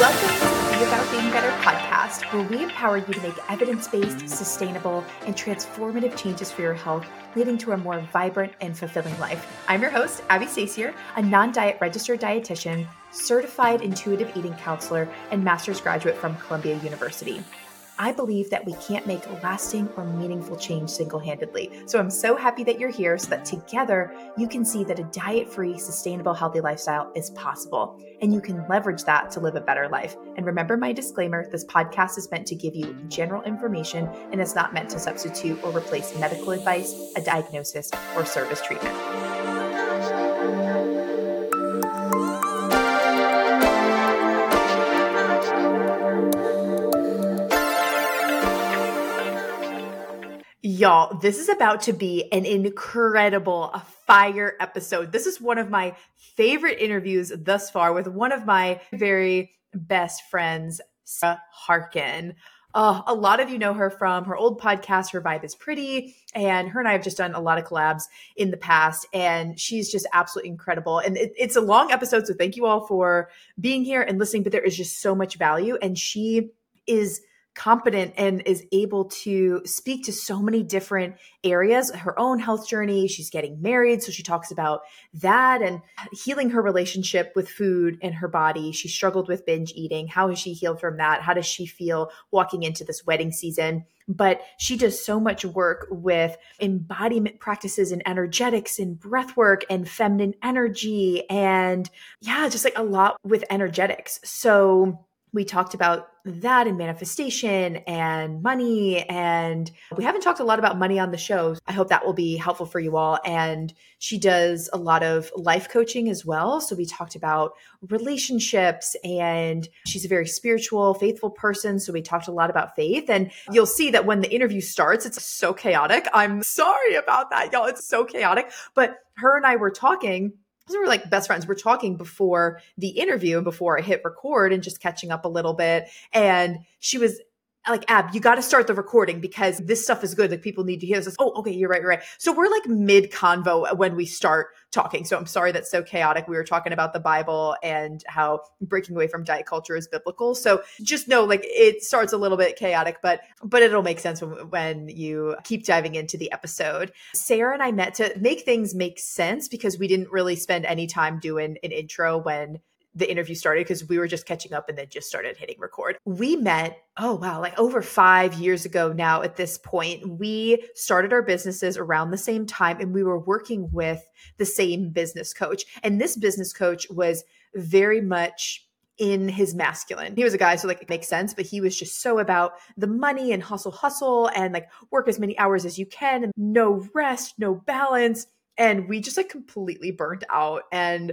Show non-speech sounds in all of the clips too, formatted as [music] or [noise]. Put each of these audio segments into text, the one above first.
Welcome to the Be About Being Better podcast, where we empower you to make evidence based, sustainable, and transformative changes for your health, leading to a more vibrant and fulfilling life. I'm your host, Abby Sasier, a non diet registered dietitian, certified intuitive eating counselor, and master's graduate from Columbia University. I believe that we can't make lasting or meaningful change single handedly. So I'm so happy that you're here so that together you can see that a diet free, sustainable, healthy lifestyle is possible and you can leverage that to live a better life. And remember my disclaimer this podcast is meant to give you general information and is not meant to substitute or replace medical advice, a diagnosis, or service treatment. Y'all, this is about to be an incredible fire episode. This is one of my favorite interviews thus far with one of my very best friends, Sarah Harken. Uh, a lot of you know her from her old podcast, Her Vibe is Pretty. And her and I have just done a lot of collabs in the past. And she's just absolutely incredible. And it, it's a long episode. So thank you all for being here and listening. But there is just so much value. And she is competent and is able to speak to so many different areas her own health journey. She's getting married so she talks about that and healing her relationship with food and her body. She struggled with binge eating. How has she healed from that? How does she feel walking into this wedding season? But she does so much work with embodiment practices and energetics and breath work and feminine energy and yeah just like a lot with energetics. So we talked about that and manifestation and money. And we haven't talked a lot about money on the show. I hope that will be helpful for you all. And she does a lot of life coaching as well. So we talked about relationships and she's a very spiritual, faithful person. So we talked a lot about faith. And you'll see that when the interview starts, it's so chaotic. I'm sorry about that, y'all. It's so chaotic. But her and I were talking we were like best friends. We're talking before the interview before I hit record and just catching up a little bit. And she was like, Ab, you got to start the recording because this stuff is good. Like people need to hear this. Oh, okay, you're right, you're right. So we're like mid convo when we start talking. So I'm sorry that's so chaotic. We were talking about the Bible and how breaking away from diet culture is biblical. So just know like it starts a little bit chaotic, but but it'll make sense when, when you keep diving into the episode. Sarah and I met to make things make sense because we didn't really spend any time doing an intro when the interview started because we were just catching up and then just started hitting record. We met, oh wow, like over five years ago now at this point. We started our businesses around the same time and we were working with the same business coach. And this business coach was very much in his masculine. He was a guy, so like it makes sense, but he was just so about the money and hustle, hustle, and like work as many hours as you can, and no rest, no balance. And we just like completely burnt out. And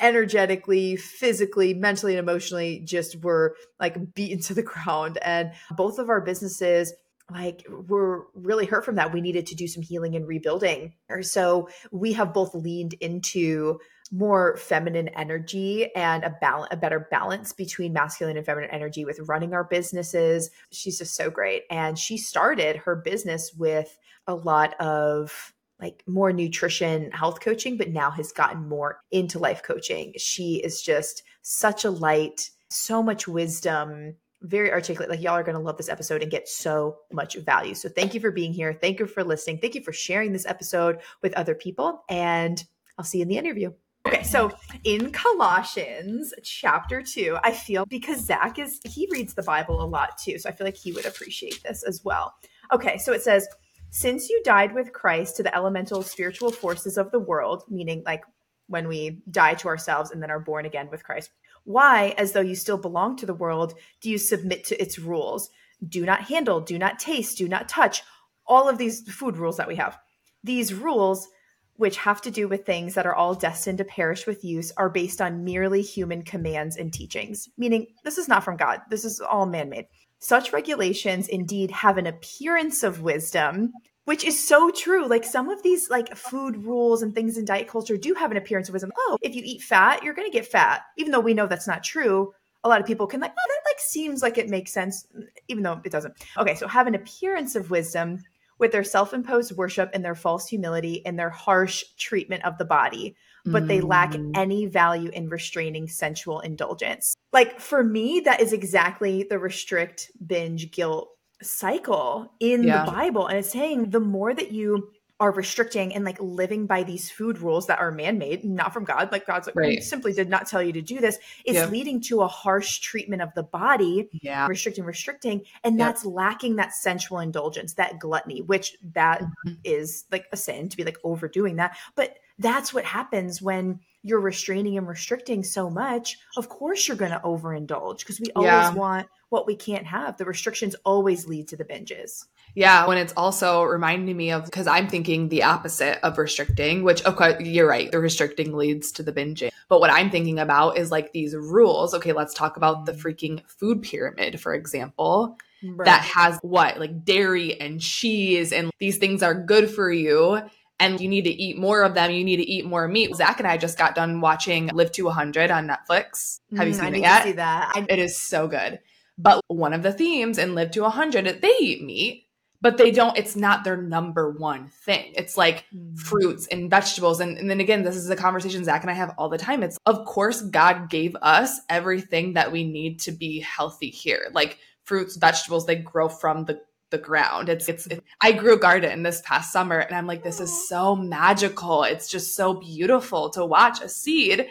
energetically, physically, mentally, and emotionally just were like beaten to the ground. And both of our businesses like were really hurt from that. We needed to do some healing and rebuilding. So we have both leaned into more feminine energy and a balance a better balance between masculine and feminine energy with running our businesses. She's just so great. And she started her business with a lot of like more nutrition health coaching but now has gotten more into life coaching. She is just such a light so much wisdom very articulate. Like y'all are going to love this episode and get so much value. So thank you for being here. Thank you for listening. Thank you for sharing this episode with other people and i'll see you in the interview. Okay, so in Colossians chapter two, I feel because Zach is, he reads the Bible a lot too. So I feel like he would appreciate this as well. Okay, so it says, since you died with Christ to the elemental spiritual forces of the world, meaning like when we die to ourselves and then are born again with Christ, why, as though you still belong to the world, do you submit to its rules? Do not handle, do not taste, do not touch, all of these food rules that we have. These rules, which have to do with things that are all destined to perish with use, are based on merely human commands and teachings, meaning this is not from God. This is all man made. Such regulations indeed have an appearance of wisdom, which is so true. Like some of these like food rules and things in diet culture do have an appearance of wisdom. Oh, if you eat fat, you're going to get fat. Even though we know that's not true, a lot of people can like, oh, that like seems like it makes sense, even though it doesn't. Okay, so have an appearance of wisdom with their self-imposed worship and their false humility and their harsh treatment of the body. But they lack Mm. any value in restraining sensual indulgence. Like for me, that is exactly the restrict, binge, guilt cycle in Yeah. the Bible. And it's saying the more that you are restricting and like living by these food rules that are man-made, not from God. Like God's like, Right. Simply did not tell you to do this. It's Yeah. leading to a harsh treatment of the body Yeah. restricting restricting and Yep. that's lacking that sensual indulgence that gluttony which that Mhm. is like a sin to be like overdoing that but that's what happens when you're restraining and restricting so much of course you're going to overindulge because we always Yeah. want what we can't have the restrictions always lead to the binges Yeah, when it's also reminding me of because I'm thinking the opposite of restricting, which okay, you're right, the restricting leads to the binging. But what I'm thinking about is like these rules. Okay, let's talk about the mm-hmm. freaking food pyramid, for example, that has what like dairy and cheese, and these things are good for you. And you need to eat more of them. You need to eat more meat. Zach and I just got done watching Live to 100 on Netflix. Have you Mm, seen I it yet? see that I, It is so good. But one of the themes in Live to 100, they eat meat, but they don't, it's not their number one thing. It's like Mm. fruits and vegetables. And, and then again, this is a conversation Zach and I have all the time. It's, of course, God gave us everything that we need to be healthy here. Like fruits, vegetables, they grow from the the ground. It's it's it, I grew a garden this past summer and I'm like this is so magical. It's just so beautiful to watch a seed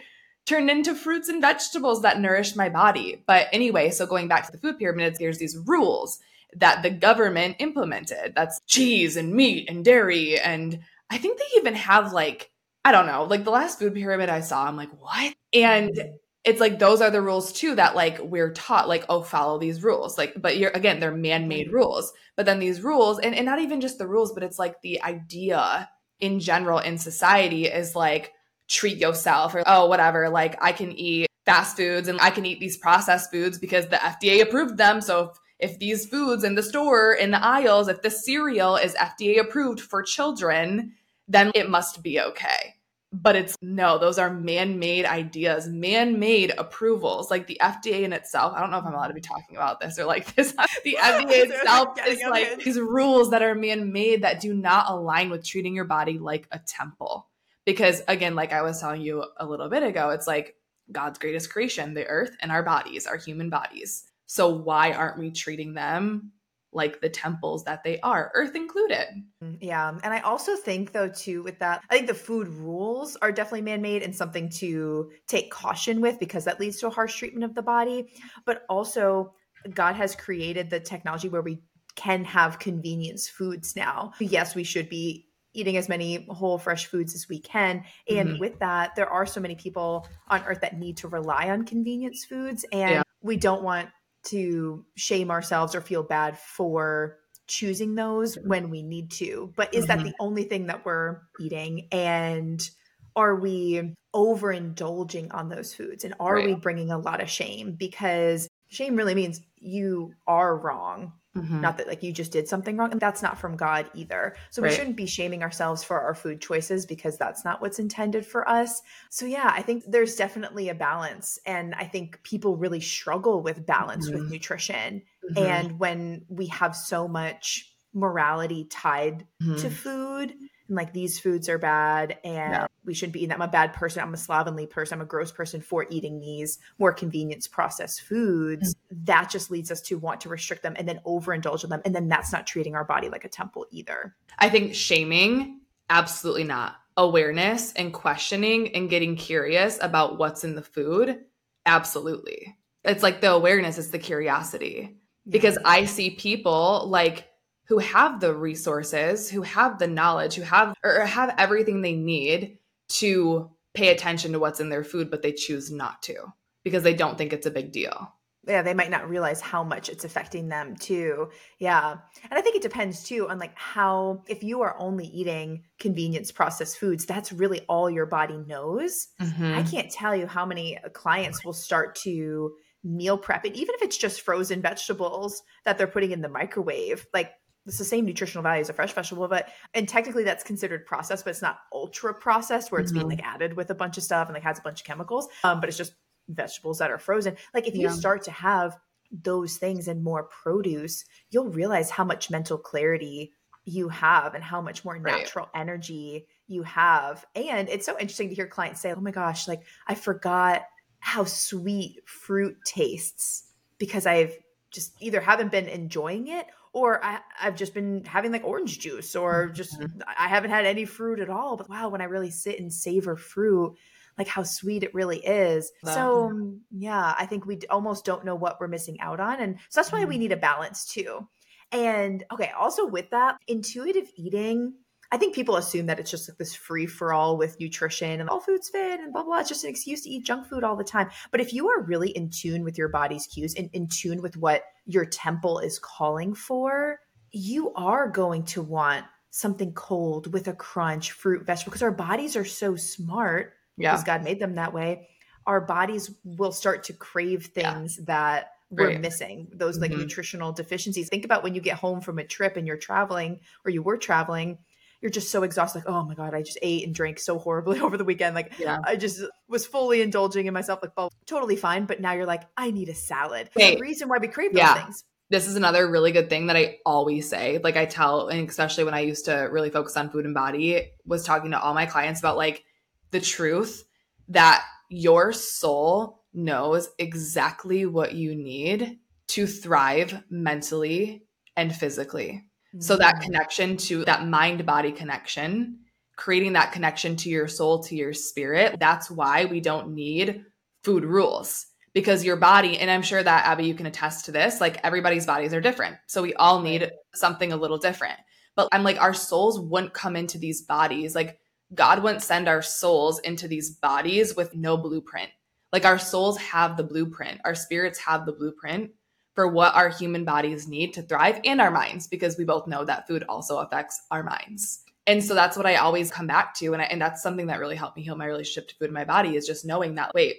turned into fruits and vegetables that nourish my body. But anyway, so going back to the food pyramid, there's these rules that the government implemented. That's cheese and meat and dairy. And I think they even have like, I don't know, like the last food pyramid I saw, I'm like, what? And it's like those are the rules too that like we're taught, like, oh, follow these rules. Like, but you're again, they're man-made rules. But then these rules, and, and not even just the rules, but it's like the idea in general in society is like treat yourself or oh whatever like i can eat fast foods and i can eat these processed foods because the fda approved them so if, if these foods in the store in the aisles if this cereal is fda approved for children then it must be okay but it's no those are man-made ideas man-made approvals. Like the fda in itself i don't know if i'm allowed to be talking about this or like this. [laughs] The [laughs] fda itself is like these rules that are man-made that do not align with treating your body like a temple. Because again like i was telling you a little bit ago it's like god's greatest creation the earth and our bodies our human bodies. So why aren't we treating them like the temples that they are earth included Mm, Yeah. And I also think, though, too, with that, I think the food rules are definitely man made and something to take caution with because that leads to a harsh treatment of the body. But also, God has created the technology where we can have convenience foods now. Yes, we should be eating as many whole fresh foods as we can and Mhm. with that there are so many people on earth that need to rely on convenience foods and Yeah. we don't want to shame ourselves or feel bad for choosing those when we need to. But is that Mhm. the only thing that we're eating? And are we overindulging on those foods? And are Right. we bringing a lot of shame? Because shame really means you are wrong. Mhm. Not that like you just did something wrong. And that's not from God either. So we shouldn't be shaming ourselves for our food choices because that's not what's intended for us. So yeah, I think there's definitely a balance. And I think people really struggle with balance Mhm. with nutrition. Mhm. And when we have so much morality tied to Mhm. food and like these foods are bad and Yeah. We shouldn't be eating them. I'm a bad person. I'm a slovenly person. I'm a gross person for eating these more convenience processed foods. Mm. That just leads us to want to restrict them and then overindulge in them. And then that's not treating our body like a temple either. I think shaming, absolutely not. Awareness and questioning and getting curious about what's in the food, absolutely. It's like the awareness is the curiosity. Because I see people like who have the resources, who have the knowledge, who have or have everything they need to pay attention to what's in their food, but they choose not to because they don't think it's a big deal. yeah, they might not realize how much it's affecting them too. Yeah. And I think it depends too on like how if you are only eating convenience processed foods, that's really all your body knows. Mhm. I can't tell you how many clients will start to meal prep and even if it's just frozen vegetables that they're putting in the microwave, like it's the same nutritional value as a fresh vegetable, but and technically that's considered processed, but it's not ultra processed where it's being Mhm. like added with a bunch of stuff and like has a bunch of chemicals. Um, but it's just vegetables that are frozen. Like if you start to have those things and more produce, you'll realize how much mental clarity you have and how much more Right. natural energy you have. And it's so interesting to hear clients say, "Oh my gosh, like I forgot how sweet fruit tastes because I've just either haven't been enjoying it or I, I've just been having like orange juice or just I haven't had any fruit at all. But wow, when I really sit and savor fruit, like how sweet it really is. Wow. So um, yeah, I think we almost don't know what we're missing out on, and so that's why we need a balance too. And okay, also with that, intuitive eating. I think people assume that it's just like this free for all with nutrition and all foods fit and blah, blah. It's just an excuse to eat junk food all the time. But if you are really in tune with your body's cues and in tune with what your temple is calling for, you are going to want something cold with a crunch, fruit, vegetable, because our bodies are so smart Yeah. because God made them that way. Our bodies will start to crave Yeah. things that we're Right. missing, those like Mhm. nutritional deficiencies. Think about when you get home from a trip and you're traveling or you were traveling, you're just so exhausted, like, oh my God, I just ate and drank so horribly [laughs] over the weekend. Like, Yeah. I just was fully indulging in myself, like, well, totally fine. But now you're like, I need a salad. The reason why we crave those things. this is another really good thing that I always say. Like I tell, and especially when I used to really focus on food and body, was talking to all my clients about like the truth that your soul knows exactly what you need to thrive mentally and physically. So that Mm. connection to that mind body connection, creating that connection to your soul, to your spirit, that's why we don't need food rules because your body, and I'm sure that Abby, you can attest to this, like everybody's bodies are different. So we all need something a little different. But I'm like, our souls wouldn't come into these bodies. Like, God wouldn't send our souls into these bodies with no blueprint. Like, our souls have the blueprint, our spirits have the blueprint for what our human bodies need to thrive and our minds, because we both know that food also affects our minds. And so that's what I always come back to. And, I, and that's something that really helped me heal my relationship to food and my body is just knowing that, wait,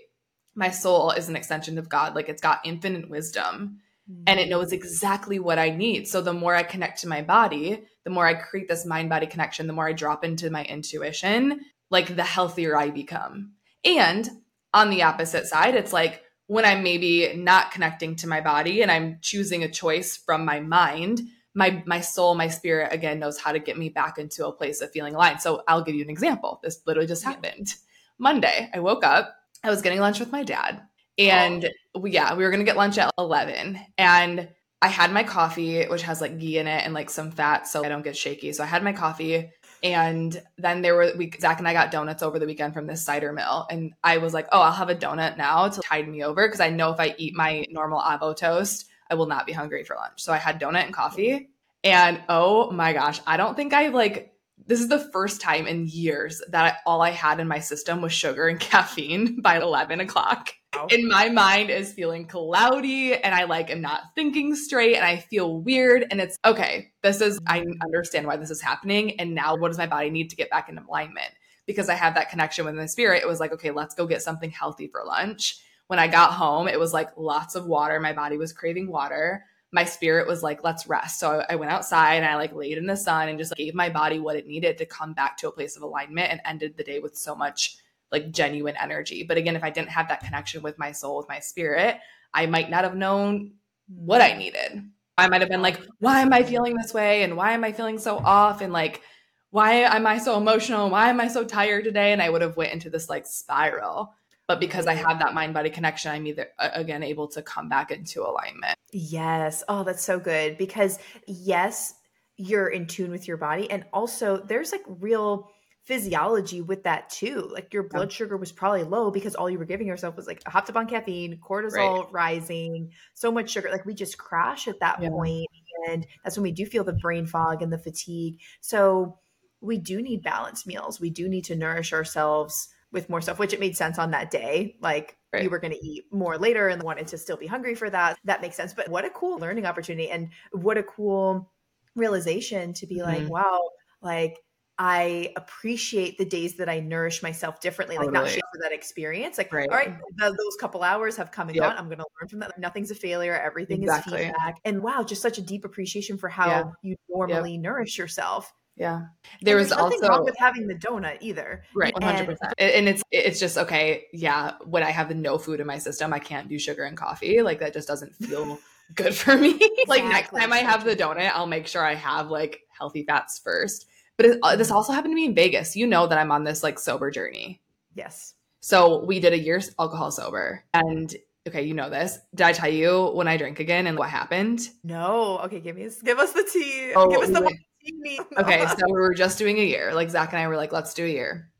my soul is an extension of God. Like it's got infinite wisdom mm-hmm. and it knows exactly what I need. So the more I connect to my body, the more I create this mind body connection, the more I drop into my intuition, like the healthier I become. And on the opposite side, it's like when I'm maybe not connecting to my body and I'm choosing a choice from my mind, my my soul, my spirit again knows how to get me back into a place of feeling aligned. So I'll give you an example. This literally just Yeah. happened. Monday, I woke up, I was getting lunch with my dad. And oh. we, yeah, we were gonna get lunch at 11. And I had my coffee, which has like ghee in it and like some fat, so I don't get shaky. So I had my coffee. And then there were we Zach and I got donuts over the weekend from this cider mill. And I was like, oh, I'll have a donut now to tide me over because I know if I eat my normal avo toast, I will not be hungry for lunch. So I had donut and coffee. And oh my gosh, I don't think I like this is the first time in years that I, all I had in my system was sugar and [laughs] caffeine by 11 o'clock. And my mind is feeling cloudy and I like am not thinking straight and I feel weird. And it's okay, this is, I understand why this is happening. And now what does my body need to get back into alignment? Because I have that connection with my spirit. It was like, okay, let's go get something healthy for lunch. When I got home, it was like lots of water. My body was craving water my spirit was like, let's rest. So I, went outside and I like laid in the sun and just gave my body what it needed to come back to a place of alignment and ended the day with so much like genuine energy. But again, if I didn't have that connection with my soul, with my spirit, I might not have known what I needed. I might have been like, why am I feeling this way? And why am I feeling so off? And like, why am I so emotional? Why am I so tired today? And I would have went into this like spiral. But because I have that mind body connection, I'm either again able to come back into alignment. Yes. Oh, that's so good because yes, you're in tune with your body and also there's like real physiology with that too. Like your blood sugar was probably low because all you were giving yourself was like hopped up on caffeine, cortisol rising, so much sugar. Like we just crash at that Yeah. point, and that's when we do feel the brain fog and the fatigue. So we do need balanced meals. We do need to nourish ourselves with more stuff, which it made sense on that day. Like Right. you were going to eat more later and wanted to still be hungry for that. That makes sense. But what a cool learning opportunity and what a cool realization to be like, Mhm. wow, like I appreciate the days that I nourish myself differently, like not Totally. shame for that experience. Like, Right. all right, th- those couple hours have come and Yep. gone. I'm going to learn from that. Nothing's a failure. Everything Exactly. is feedback. And wow, just such a deep appreciation for how Yeah. you normally nourish yourself. Yeah. There was also wrong with having the donut either. Right, one hundred And- percent. And it's it's just okay. Yeah, when I have no food in my system, I can't do sugar and coffee. Like that just doesn't feel [laughs] good for me. [laughs] like next time I have the donut, I'll make sure I have like healthy fats first. But it, uh, this also happened to me in Vegas. You know that I'm on this like sober journey. Yes. So we did a year alcohol sober. And okay, you know this. Did I tell you when I drink again and what happened? No. Okay, give me give us the tea. Oh, give us the we [laughs] okay, so we were just doing a year. Like Zach and I were like, let's do a year.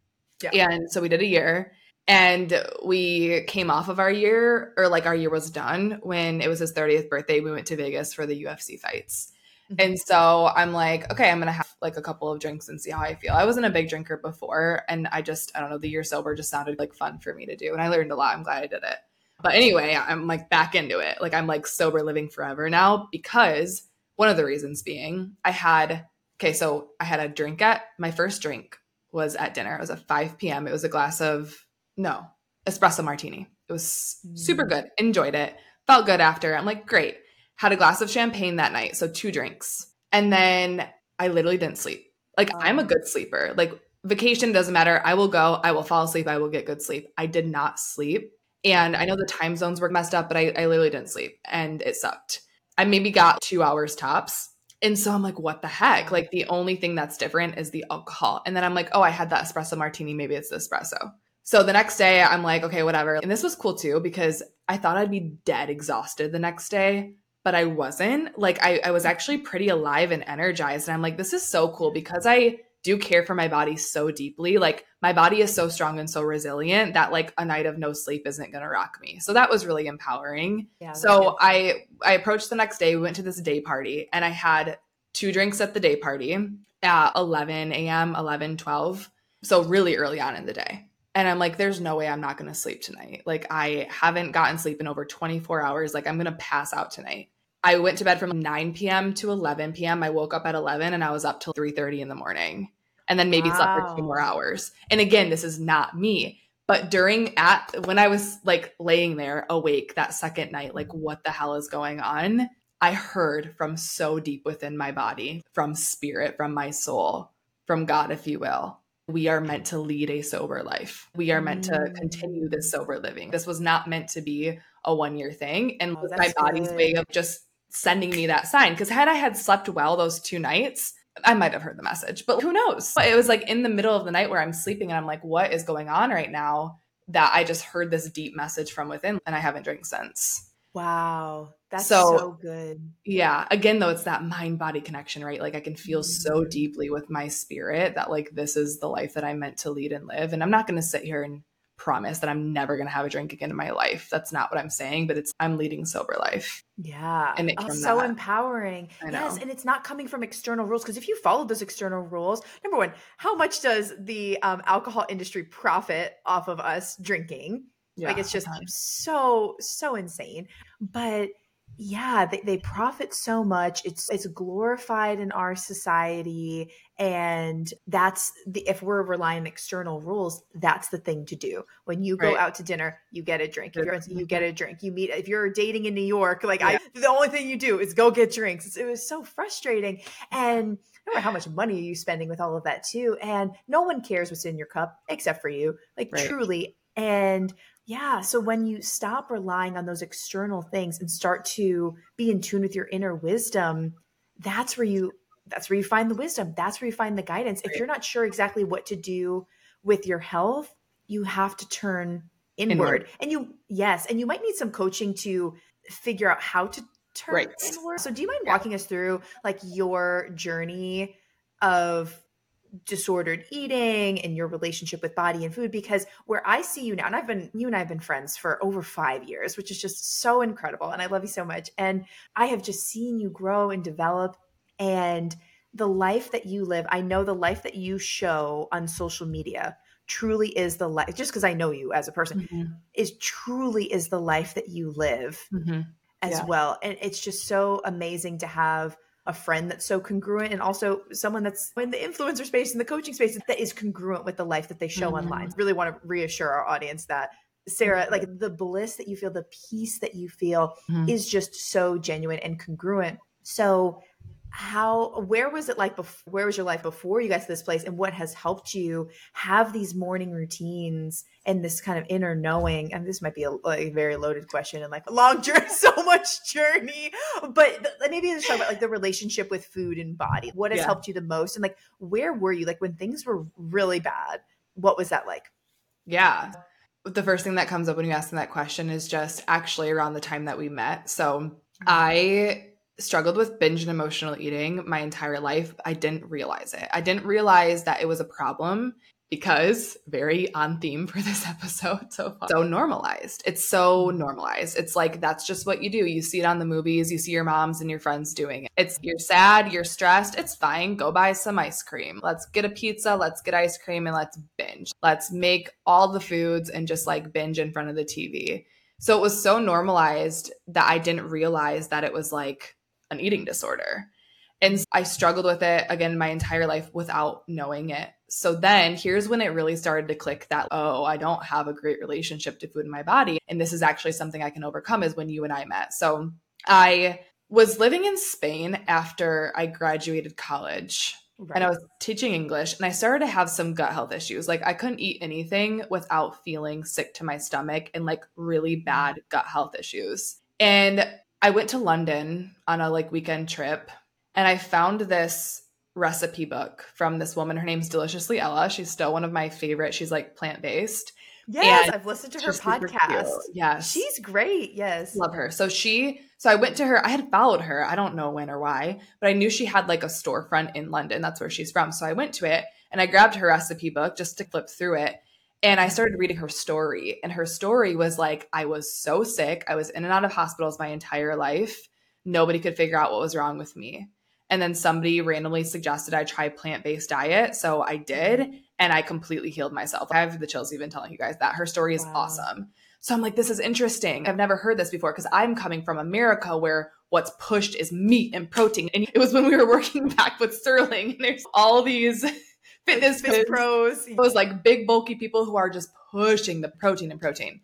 Yeah. And so we did a year and we came off of our year or like our year was done when it was his 30th birthday. We went to Vegas for the UFC fights. And so I'm like, okay, I'm going to have like a couple of drinks and see how I feel. I wasn't a big drinker before. And I just, I don't know, the year sober just sounded like fun for me to do. And I learned a lot. I'm glad I did it. But anyway, I'm like back into it. Like I'm like sober living forever now because one of the reasons being I had, okay, so I had a drink at my first drink was at dinner. It was at 5 p.m. It was a glass of, no, espresso martini. It was super mm. good. Enjoyed it. Felt good after. I'm like, great had a glass of champagne that night, so two drinks. And then I literally didn't sleep. Like. I'm a good sleeper. Like vacation doesn't matter. I will go, I will fall asleep, I will get good sleep. I did not sleep. And I know the time zones were messed up, but I, I literally didn't sleep and it sucked. I maybe got two hours tops. And so I'm like, what the heck? Like the only thing that's different is the alcohol. And then I'm like, oh, I had that espresso martini. Maybe it's the espresso. So the next day, I'm like, okay, whatever. And this was cool too because I thought I'd be dead exhausted the next day but I wasn't. Like I, I was actually pretty alive and energized. And I'm like, this is so cool because I do care for my body so deeply. Like my body is so strong and so resilient that like a night of no sleep isn't gonna rock me. So that was really empowering. Yeah, so I I approached the next day. We went to this day party and I had two drinks at the day party at 11 a.m., 11, 12. So really early on in the day. And I'm like, there's no way I'm not gonna sleep tonight. Like I haven't gotten sleep in over 24 hours. Like I'm gonna pass out tonight. I went to bed from 9 p.m. to 11 p.m. I woke up at 11 and I was up till 3:30 in the morning. And then maybe wow. slept for two more hours. And again, this is not me. But during at when I was like laying there awake that second night, like what the hell is going on? I heard from so deep within my body, from spirit, from my soul, from God, if you will. We are meant to lead a sober life. We are meant to mm. continue this sober living. This was not meant to be a one year thing. And oh, my body's good. way of just sending me that sign. Because had I had slept well those two nights, I might have heard the message, but who knows? It was like in the middle of the night where I'm sleeping and I'm like, what is going on right now? That I just heard this deep message from within and I haven't drank since. Wow. That's so, so good. Yeah. Again, though, it's that mind body connection, right? Like I can feel mm-hmm. so deeply with my spirit that like this is the life that I'm meant to lead and live. And I'm not going to sit here and promise that I'm never going to have a drink again in my life. That's not what I'm saying, but it's I'm leading sober life. Yeah. And it's oh, so that. empowering. Yes. And it's not coming from external rules. Because if you follow those external rules, number one, how much does the um, alcohol industry profit off of us drinking? Yeah, like it's just so, so insane. But yeah they, they profit so much it's it's glorified in our society and that's the if we're relying on external rules that's the thing to do. When you go right. out to dinner you get a drink. If you're you get mm-hmm. a drink. You meet if you're dating in new york like yeah. i the only thing you do is go get drinks. It was so frustrating. And no matter how much money are you spending with all of that too and no one cares what's in your cup except for you like right. truly. And yeah. So when you stop relying on those external things and start to be in tune with your inner wisdom, that's where you that's where you find the wisdom. That's where you find the guidance. If you're not sure exactly what to do with your health, you have to turn inward. inward. And you yes, and you might need some coaching to figure out how to turn right. inward. So do you mind walking us through like your journey of disordered eating and your relationship with body and food because where I see you now, and I've been, you and I have been friends for over five years, which is just so incredible. And I love you so much. And I have just seen you grow and develop. And the life that you live, I know the life that you show on social media truly is the life, just because I know you as a person, mm-hmm. is truly is the life that you live mm-hmm. as yeah. well. And it's just so amazing to have a friend that's so congruent and also someone that's in the influencer space and the coaching space that is congruent with the life that they show mm-hmm. online. Really want to reassure our audience that Sarah, like the bliss that you feel, the peace that you feel mm-hmm. is just so genuine and congruent. So, how where was it like before where was your life before you got to this place and what has helped you have these morning routines and this kind of inner knowing? And this might be a, a very loaded question and like a long [laughs] journey so much journey but maybe let's talk about like the relationship with food and body. What has yeah. helped you the most? And like where were you? Like when things were really bad what was that like? Yeah. The first thing that comes up when you ask them that question is just actually around the time that we met. So mm-hmm. i struggled with binge and emotional eating my entire life. I didn't realize it. I didn't realize that it was a problem because very on theme for this [laughs] episode so far. So normalized. It's so normalized. It's like that's just what you do. You see it on the movies, you see your moms and your friends doing it. It's you're sad, you're stressed, it's fine. Go buy some ice cream. Let's get a pizza, let's get ice cream and let's binge. Let's make all the foods and just like binge in front of the TV. So it was so normalized that I didn't realize that it was like an eating disorder. And I struggled with it again my entire life without knowing it. So then here's when it really started to click that, oh, I don't have a great relationship to food in my body. And this is actually something I can overcome is when you and I met. So I was living in Spain after I graduated college. Right. And I was teaching English and I started to have some gut health issues. Like I couldn't eat anything without feeling sick to my stomach and like really bad mm. gut health issues. And I went to London on a like weekend trip and I found this recipe book from this woman. Her name's Deliciously Ella. She's still one of my favorite. She's like plant based. Yes, I've listened to her podcast. Yes. She's great. Yes. Love her. So she so I went to her. I had followed her. I don't know when or why, but I knew she had like a storefront in London. That's where she's from. So I went to it and I grabbed her recipe book just to flip through it. And I started reading her story, and her story was like, I was so sick. I was in and out of hospitals my entire life. Nobody could figure out what was wrong with me. And then somebody randomly suggested I try plant based diet. So I did, mm-hmm. and I completely healed myself. I have the chills even telling you guys that. Her story is wow. awesome. So I'm like, this is interesting. I've never heard this before because I'm coming from America where what's pushed is meat and protein. And it was when we were working [laughs] back with Sterling, and there's all these fitness like pros. Those like big bulky people who are just pushing the protein and protein.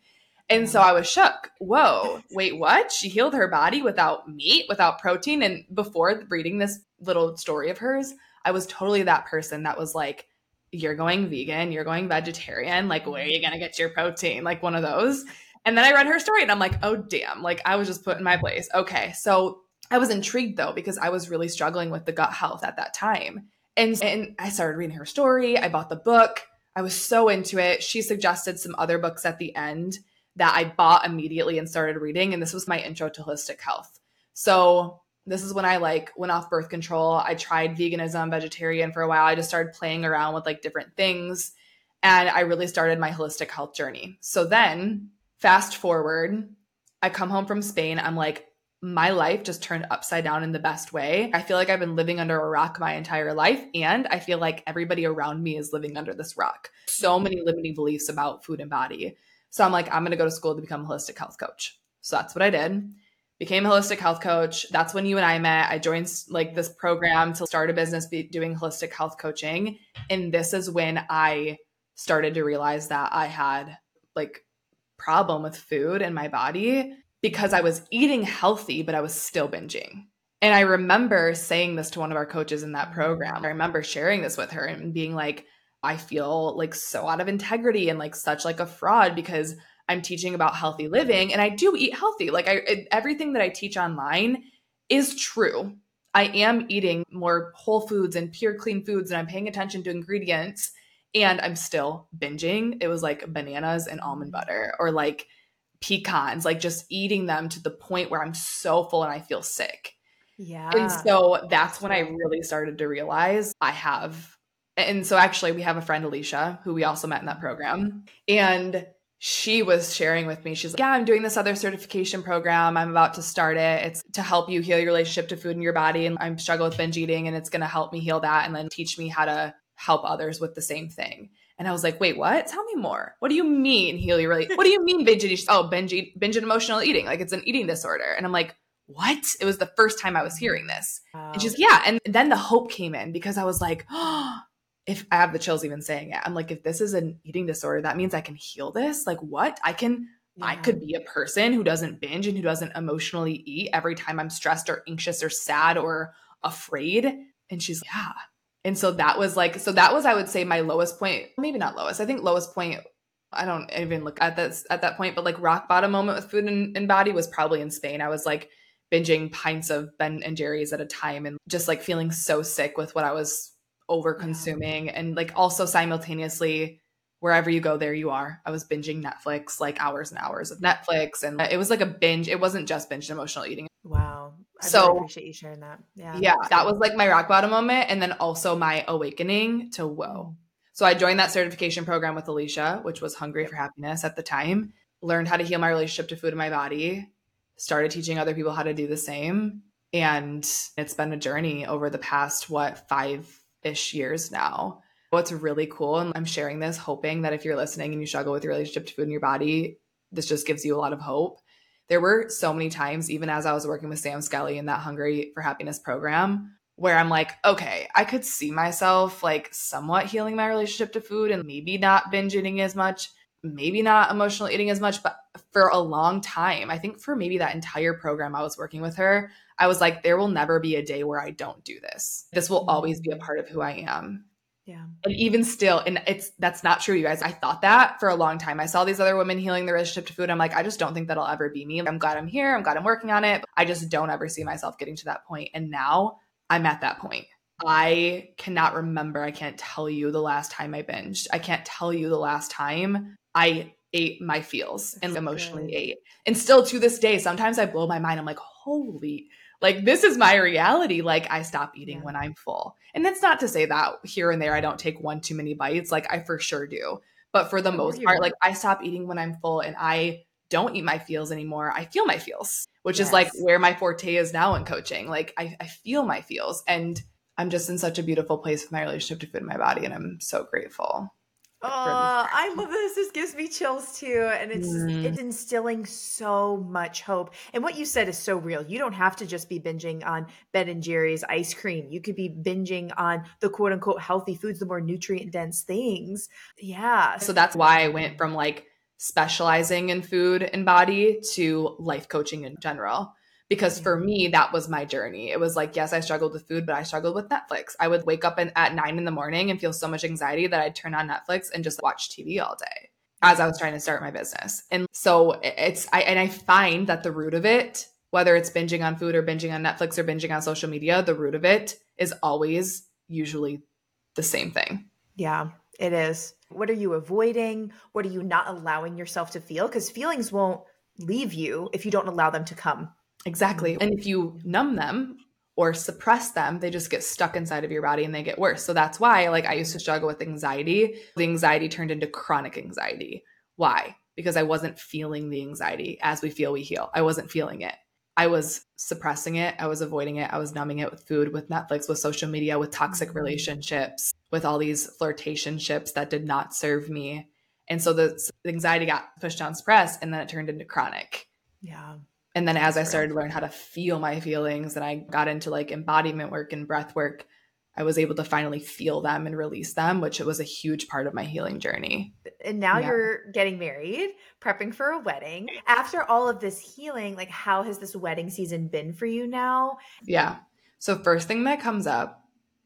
And so I was shook. Whoa, wait, what? She healed her body without meat, without protein. And before reading this little story of hers, I was totally that person that was like, you're going vegan, you're going vegetarian. Like, where are you going to get your protein? Like, one of those. And then I read her story and I'm like, oh, damn. Like, I was just put in my place. Okay. So I was intrigued though, because I was really struggling with the gut health at that time. And, and I started reading her story. I bought the book. I was so into it. She suggested some other books at the end that I bought immediately and started reading. And this was my intro to holistic health. So this is when I like went off birth control. I tried veganism, vegetarian for a while. I just started playing around with like different things. And I really started my holistic health journey. So then, fast forward, I come home from Spain. I'm like, my life just turned upside down in the best way. I feel like I've been living under a rock my entire life, and I feel like everybody around me is living under this rock. So many limiting beliefs about food and body. So I'm like, I'm to go to school to become a holistic health coach. So that's what I did. Became a holistic health coach. That's when you and I met. I joined like this program to start a business doing holistic health coaching. And this is when I started to realize that I had like problem with food and my body because I was eating healthy, but I was still binging. And I remember saying this to one of our coaches in that mm. program. I remember sharing this with her and being like, I feel like so out of integrity and like such like a fraud because I'm teaching about healthy living and I do eat healthy. Like I everything that I teach online is true. I am eating more whole foods and pure clean foods and I'm paying attention to ingredients and I'm still binging. It was like bananas and almond butter or like pecans, like just eating them to the point where I'm so full and I feel sick. Yeah. And so that's when I really started to realize I have. And so actually, we have a friend, Alicia, who we also met in that program. And she was sharing with me, she's like, Yeah, I'm doing this other certification program. I'm about to start it. It's to help you heal your relationship to food in your body. And I'm struggling with binge eating, and it's going to help me heal that and then teach me how to help others with the same thing. And I was like, wait, what? Tell me more. What do you mean heal your really? What do you mean binge eating? Oh, binge, binge and emotional eating. Like it's an eating disorder. And I'm like, what? It was the first time I was hearing this. Wow. And she's yeah. And then the hope came in because I was like, oh, [gasps] if I have the chills even saying it, I'm like, if this is an eating disorder, that means I can heal this. Like what? I can yeah. I could be a person who doesn't binge and who doesn't emotionally eat every time I'm stressed or anxious or sad or afraid. And she's like, yeah. And so that was like, so that was, I would say, my lowest point. Maybe not lowest. I think lowest point. I don't even look at this at that point, but like rock bottom moment with food and, and body was probably in Spain. I was like binging pints of Ben and Jerry's at a time and just like feeling so sick with what I was over consuming. Yeah. And like also simultaneously, wherever you go, there you are. I was binging Netflix, like hours and hours of Netflix. And it was like a binge. It wasn't just binge emotional eating. Wow. I so really appreciate you sharing that. Yeah. Yeah. That was like my rock bottom moment. And then also my awakening to whoa. Mm-hmm. So I joined that certification program with Alicia, which was Hungry for Happiness at the time, learned how to heal my relationship to food in my body, started teaching other people how to do the same. And it's been a journey over the past, what, five ish years now. What's really cool, and I'm sharing this hoping that if you're listening and you struggle with your relationship to food in your body, this just gives you a lot of hope there were so many times, even as I was working with Sam Skelly in that Hungry for Happiness program, where I'm like, okay, I could see myself like somewhat healing my relationship to food and maybe not binge eating as much, maybe not emotional eating as much. But for a long time, I think for maybe that entire program I was working with her, I was like, there will never be a day where I don't do this. This will mm-hmm. always be a part of who I am. Yeah. And even still, and it's that's not true, you guys. I thought that for a long time. I saw these other women healing their relationship to food. I'm like, I just don't think that'll ever be me. I'm glad I'm here. I'm glad I'm working on it. I just don't ever see myself getting to that point. And now I'm at that point. I cannot remember. I can't tell you the last time I binged. I can't tell you the last time I ate my feels and emotionally good. ate. And still to this day, sometimes I blow my mind. I'm like, holy, like this is my reality. Like I stop eating yeah. when I'm full. And that's not to say that here and there I don't take one too many bites. Like I for sure do. But for the most part, like I stop eating when I'm full and I don't eat my feels anymore. I feel my feels, which yes. is like where my forte is now in coaching. Like I, I feel my feels and I'm just in such a beautiful place with my relationship to food in my body. And I'm so grateful. Oh, I love this. This gives me chills too. And it's mm. it's instilling so much hope. And what you said is so real. You don't have to just be binging on Ben and Jerry's ice cream. You could be binging on the quote unquote healthy foods, the more nutrient dense things. Yeah. So that's why I went from like specializing in food and body to life coaching in general because mm-hmm. for me that was my journey. It was like yes i struggled with food but i struggled with netflix. I would wake up in, at nine in the morning and feel so much anxiety that i'd turn on netflix and just watch tv all day as i was trying to start my business. And so it's i and i find that the root of it whether it's binging on food or binging on netflix or binging on social media the root of it is always usually the same thing. Yeah it is. What are you avoiding? What are you not allowing yourself to feel? Because feelings won't leave you if you don't allow them to come Exactly. And if you numb them or suppress them, they just get stuck inside of your body and they get worse. So that's why, like, I used to struggle with anxiety. The anxiety turned into chronic anxiety. Why? Because I wasn't feeling the anxiety as we feel, we heal. I wasn't feeling it. I was suppressing it. I was avoiding it. I was numbing it with food, with Netflix, with social media, with toxic mm-hmm. relationships, with all these flirtationships that did not serve me. And so the, the anxiety got pushed down, suppressed, and then it turned into chronic. Yeah. And then as I started to learn how to feel my feelings and I got into like embodiment work and breath work, I was able to finally feel them and release them, which was a huge part of my healing journey. And now yeah. you're getting married, prepping for a wedding. After all of this healing, like how has this wedding season been for you now? Yeah. So first thing that comes up,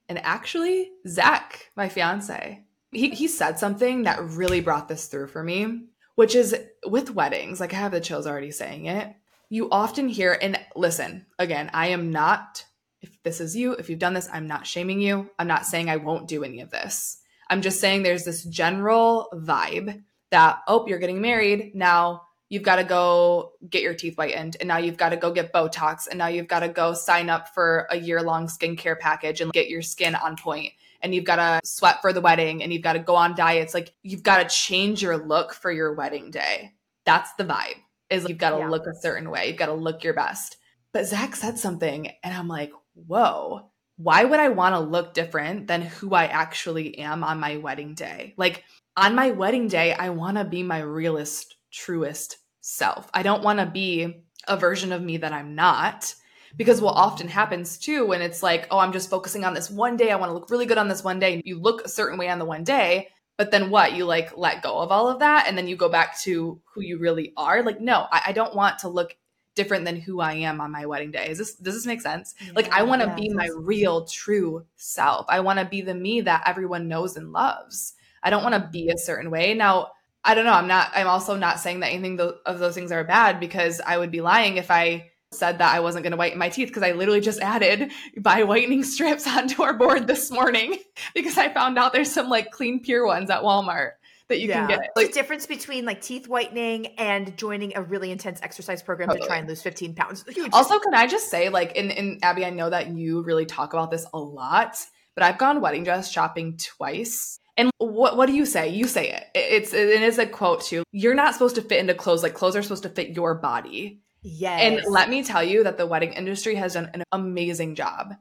and actually Zach, my fiance, he, he said something that really brought this through for me, which is with weddings, like I have the chills already saying it you often hear, and listen, again, I am not, if this is you, if you've done this, I'm not shaming you. I'm not saying I won't do any of this. I'm just saying there's this general vibe that, oh, you're getting married. Now you've got to go get your teeth whitened. And now you've got to go get Botox. And now you've got to go sign up for a year long skincare package and get your skin on point and you've got to sweat for the wedding and you've got to go on diets. Like you've got to change your look for your wedding day. That's the vibe is you've got to yeah. look a certain way. You've got to look your best. But Zach said something, and I'm like, whoa, why would I want to look different than who I actually am on my wedding day? Like, on my wedding day, I want to be my realest, truest self. I don't want to be a version of me that I'm not. Because what often happens too, when it's like, oh, I'm just focusing on this one day, I want to look really good on this one day. You look a certain way on the one day, but then what you like let go of all of that and then you go back to who you really are like no I, I, don't want to look different than who I am on my wedding day. Is this does this make sense? Yeah, like I want to yeah, be my real true self. I want to be the me that everyone knows and loves. I don't want to be a certain way. Now, I don't know. I'm not I'm also not saying that anything of those things are bad because I would be lying if I said that I wasn't going to whiten my teeth because I literally just added by whitening strips [laughs] onto our board this morning [laughs] because I found out there's some like clean pure ones at Walmart that you yeah. can get. Like, the difference between like teeth whitening and joining a really intense exercise program totally. to try and lose 15 pounds. [laughs] Huge. Also, can I just say, like, in, in Abby, I know that you really talk about this a lot, but I've gone wedding dress shopping twice. And what what do you say? You say it. It's it is a quote too. You're not supposed to fit into clothes like clothes are supposed to fit your body. Yes. And let me tell you that the wedding industry has done an amazing job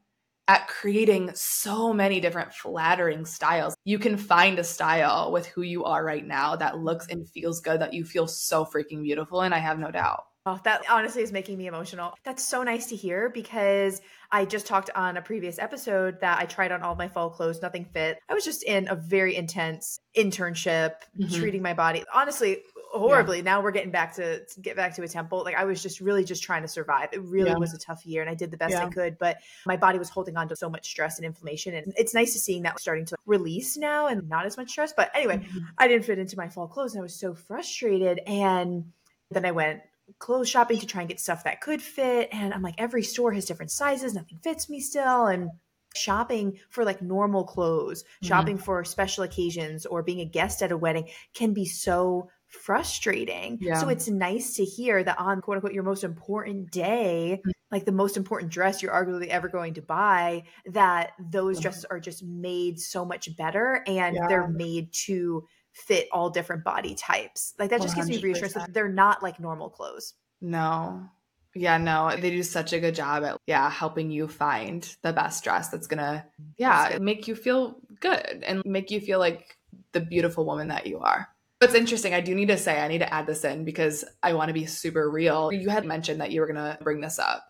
at creating so many different flattering styles. You can find a style with who you are right now that looks and feels good, that you feel so freaking beautiful. And I have no doubt. Oh, that honestly is making me emotional. That's so nice to hear because I just talked on a previous episode that I tried on all my fall clothes, nothing fit. I was just in a very intense internship, mm-hmm. treating my body. Honestly, horribly. Yeah. Now we're getting back to, to, get back to a temple. Like I was just really just trying to survive. It really yeah. was a tough year and I did the best yeah. I could, but my body was holding on to so much stress and inflammation. And it's nice to seeing that starting to release now and not as much stress. But anyway, mm-hmm. I didn't fit into my fall clothes and I was so frustrated. And then I went clothes shopping to try and get stuff that could fit. And I'm like, every store has different sizes. Nothing fits me still. And shopping for like normal clothes, mm-hmm. shopping for special occasions, or being a guest at a wedding can be so frustrating. Yeah. So it's nice to hear that on quote unquote your most important day, mm-hmm. like the most important dress you're arguably ever going to buy, that those mm-hmm. dresses are just made so much better and yeah. they're made to fit all different body types. Like that just 100%. gives me reassurance that they're not like normal clothes. No. Yeah, no, they do such a good job at yeah, helping you find the best dress that's going to yeah, make you feel good and make you feel like the beautiful woman that you are. It's interesting. I do need to say, I need to add this in because I want to be super real. You had mentioned that you were going to bring this up.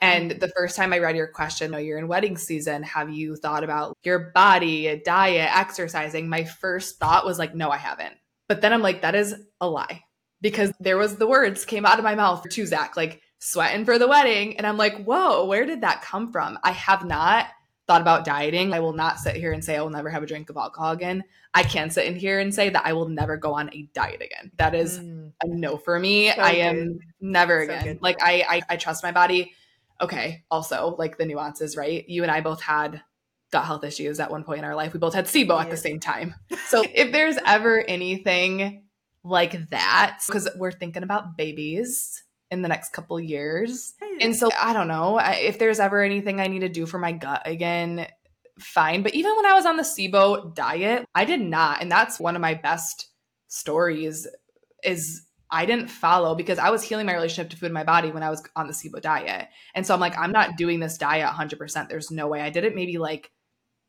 And the first time I read your question, oh, you're in wedding season. Have you thought about your body, diet, exercising? My first thought was like, no, I haven't. But then I'm like, that is a lie because there was the words came out of my mouth to Zach, like sweating for the wedding. And I'm like, whoa, where did that come from? I have not thought about dieting. I will not sit here and say I will never have a drink of alcohol again. I can sit in here and say that I will never go on a diet again. That is mm. a no for me. So I am good. never so again. Good. Like I, I I trust my body. Okay. Also, like the nuances, right? You and I both had gut health issues at one point in our life. We both had SIBO yeah. at the same time. So [laughs] if there's ever anything like that, because we're thinking about babies in the next couple years. And so I don't know if there's ever anything I need to do for my gut again fine. But even when I was on the SIBO diet, I did not. And that's one of my best stories is I didn't follow because I was healing my relationship to food in my body when I was on the SIBO diet. And so I'm like, I'm not doing this diet 100%. There's no way. I did it maybe like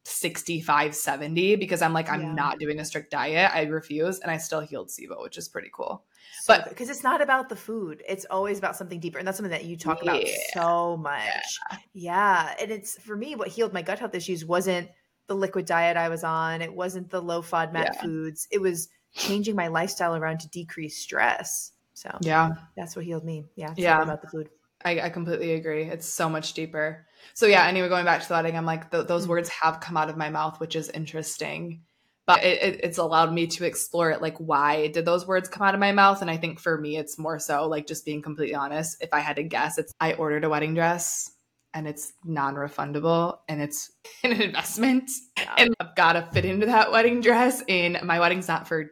65, 70 because I'm like, I'm yeah. not doing a strict diet. I refuse. And I still healed SIBO, which is pretty cool. So but because it's not about the food, it's always about something deeper. And that's something that you talk yeah. about so much. Yeah. yeah. And it's for me, what healed my gut health issues wasn't the liquid diet I was on, it wasn't the low FODMAP foods. It was changing my lifestyle around to decrease stress. So yeah, that's what healed me. Yeah. yeah. About the food. I, I, completely agree. It's so much deeper. So yeah. Anyway, going back to the wedding, I'm like th- those words have come out of my mouth, which is interesting but it, it, it's allowed me to explore it like why did those words come out of my mouth and i think for me it's more so like just being completely honest if i had to guess it's i ordered a wedding dress and it's non-refundable and it's [laughs] an investment yeah. and i've got to fit into that wedding dress and my wedding's not for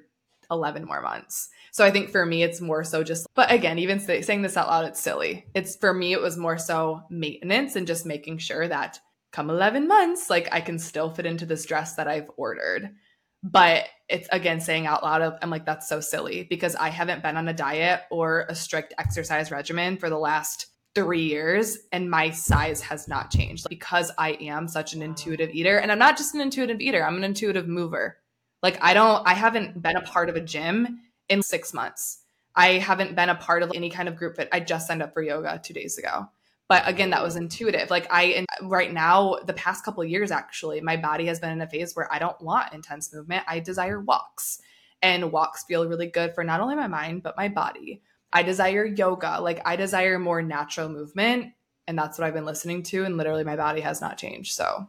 11 more months so i think for me it's more so just but again even say, saying this out loud it's silly. It's for me it was more so maintenance and just making sure that come 11 months like i can still fit into this dress that i've ordered. But it's again saying out loud i'm like that's so silly because i haven't been on a diet or a strict exercise regimen for the last three years and my size has not changed because i am such an intuitive eater. And i'm not just an intuitive eater i'm an intuitive mover. Like i don't i haven't been a part of a gym in six months i haven't been a part of any kind of group that i just signed up for yoga two days ago but again that was intuitive like i right now the past couple years actually my body has been in a phase where i don't want intense movement i desire walks and walks feel really good for not only my mind but my body I desire yoga. Like I desire more natural movement. And that's what I've been listening to. And literally my body has not changed. So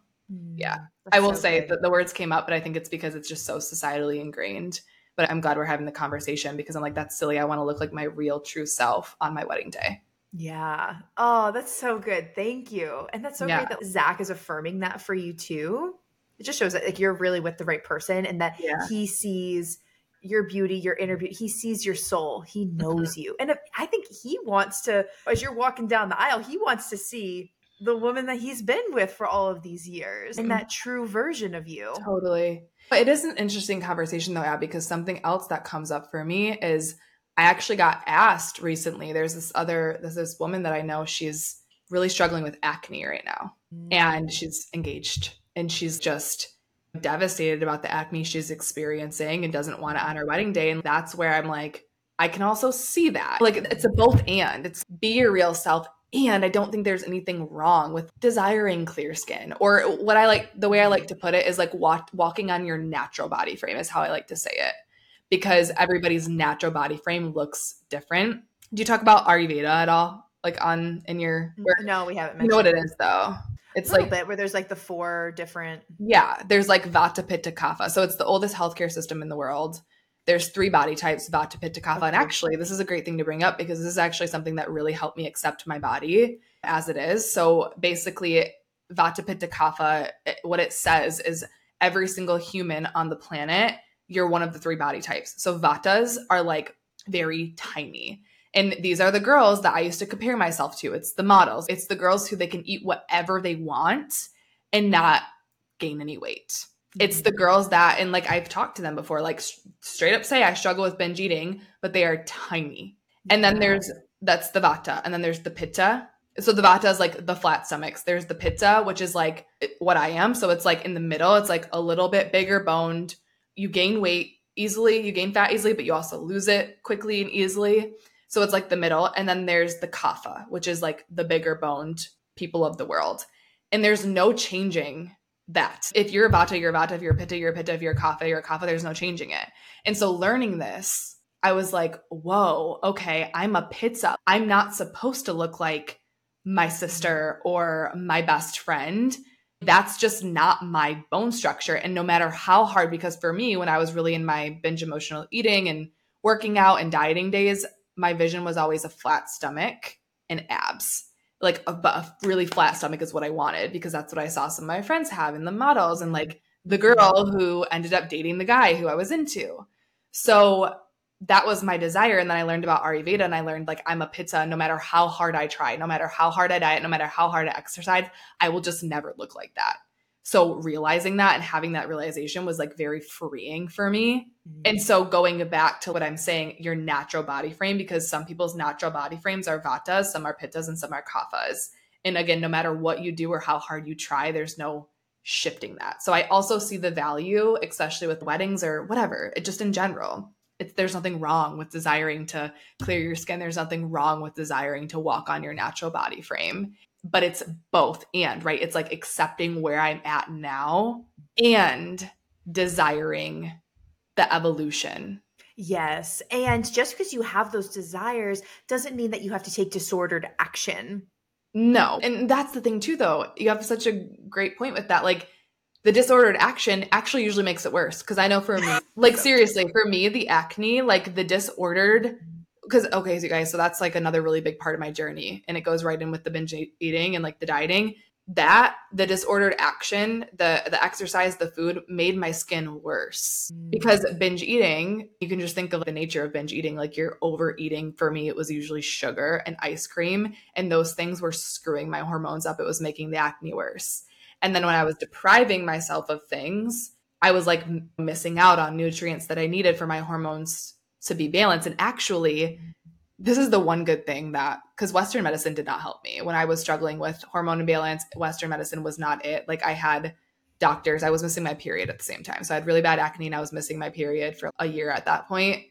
yeah. Mm, I will so say good. that the words came up, but I think it's because it's just so societally ingrained. But I'm glad we're having the conversation because I'm like, that's silly. I want to look like my real true self on my wedding day. Yeah. Oh, that's so good. Thank you. And that's so yeah. great that Zach is affirming that for you too. It just shows that like you're really with the right person and that yeah. he sees your beauty, your inner beauty. He sees your soul. He mm-hmm. knows mm-hmm. you. And if, I think he wants to, as you're walking down the aisle, he wants to see the woman that he's been with for all of these years and that true version of you. Totally. But it is an interesting conversation though, Ab, because something else that comes up for me is I actually got asked recently. There's this other there's this woman that I know, she's really struggling with acne right now. Mm. And she's engaged and she's just devastated about the acne she's experiencing and doesn't want it on her wedding day. And that's where I'm like, I can also see that. Like it's a both and. It's be your real self and I don't think there's anything wrong with desiring clear skin. Or what I like, the way I like to put it is like walk, walking on your natural body frame, is how I like to say it, because everybody's natural body frame looks different. Do you talk about Ayurveda at all? Like on in your work? No, we haven't. You know what it is though. It's like bit where there's like the four different. Yeah, there's like Vata, Pitta, Kapha. So it's the oldest healthcare system in the world there's three body types vata pitta kapha and actually this is a great thing to bring up because this is actually something that really helped me accept my body as it is so basically vata pitta kapha eh, what it says is every single human on the planet you're one of the three body types so vatas are like very tiny and these are the girls that I used to compare myself to. It's the models. It's the girls who they can eat whatever they want and not gain any weight. It's the girls that, and like I've talked to them before, like straight up say I struggle with binge eating, but they are tiny. And then there's that's the vata, and then there's the pitta. So the vata is like the flat stomachs. There's the pitta, which is like what I am. So it's like in the middle. It's like a little bit bigger boned. You gain weight easily, you gain fat easily, but you also lose it quickly and easily. So it's like the middle. And then there's the kapha, which is like the bigger boned people of the world. And there's no changing that. If you're Vata, you're Vata. If you're a Pitta, you're a Pitta. If you're a Kapha, you're a Kapha. There's no changing it. And so learning this, I was like, whoa, okay, I'm a Pitta. I'm not supposed to look like my sister or my best friend. That's just not my bone structure. And no matter how hard, because for me, when I was really in my binge emotional eating and working out and dieting days, my vision was always a flat stomach and abs like a, a really flat stomach is what I wanted because that's what I saw some of my friends have in the models and like the girl who ended up dating the guy who I was into. So that was my desire. And then I learned about Ayurveda and I learned like I'm a Pitta no matter how hard I try, no matter how hard I diet, no matter how hard I exercise, I will just never look like that. So realizing that and having that realization was like very freeing for me. Mm-hmm. And so going back to what I'm saying, your natural body frame, because some people's natural body frames are vatas, some are pittas, and some are kaphas. And again, no matter what you do or how hard you try, there's no shifting that. So I also see the value, especially with weddings or whatever, it just in general. It's, there's nothing wrong with desiring to clear your skin. There's nothing wrong with desiring to walk on your natural body frame but it's both and, right? It's like accepting where I'm at now and desiring the evolution. Yes. And just because you have those desires doesn't mean that you have to take disordered action. No. And that's the thing, too, though. You have such a great point with that. Like, the disordered action actually usually makes it worse. Because I know for me, [laughs] like, seriously, for me, the acne, like the disordered because okay, so you guys, so that's like another really big part of my journey, and it goes right in with the binge eating and like the dieting. That the disordered action, the the exercise, the food made my skin worse mm. because binge eating. You can just think of the nature of binge eating, like you're overeating. For me, it was usually sugar and ice cream, and those things were screwing my hormones up. It was making the acne worse. And then when I was depriving myself of things, I was like missing out on nutrients that I needed for my hormones to be balanced. And actually, this is the one good thing that because Western medicine did not help me when I was struggling with hormone imbalance. Western medicine was not it. Like I had doctors, I was missing my period at the same time. So I had really bad acne and I was missing my period for a year at that point.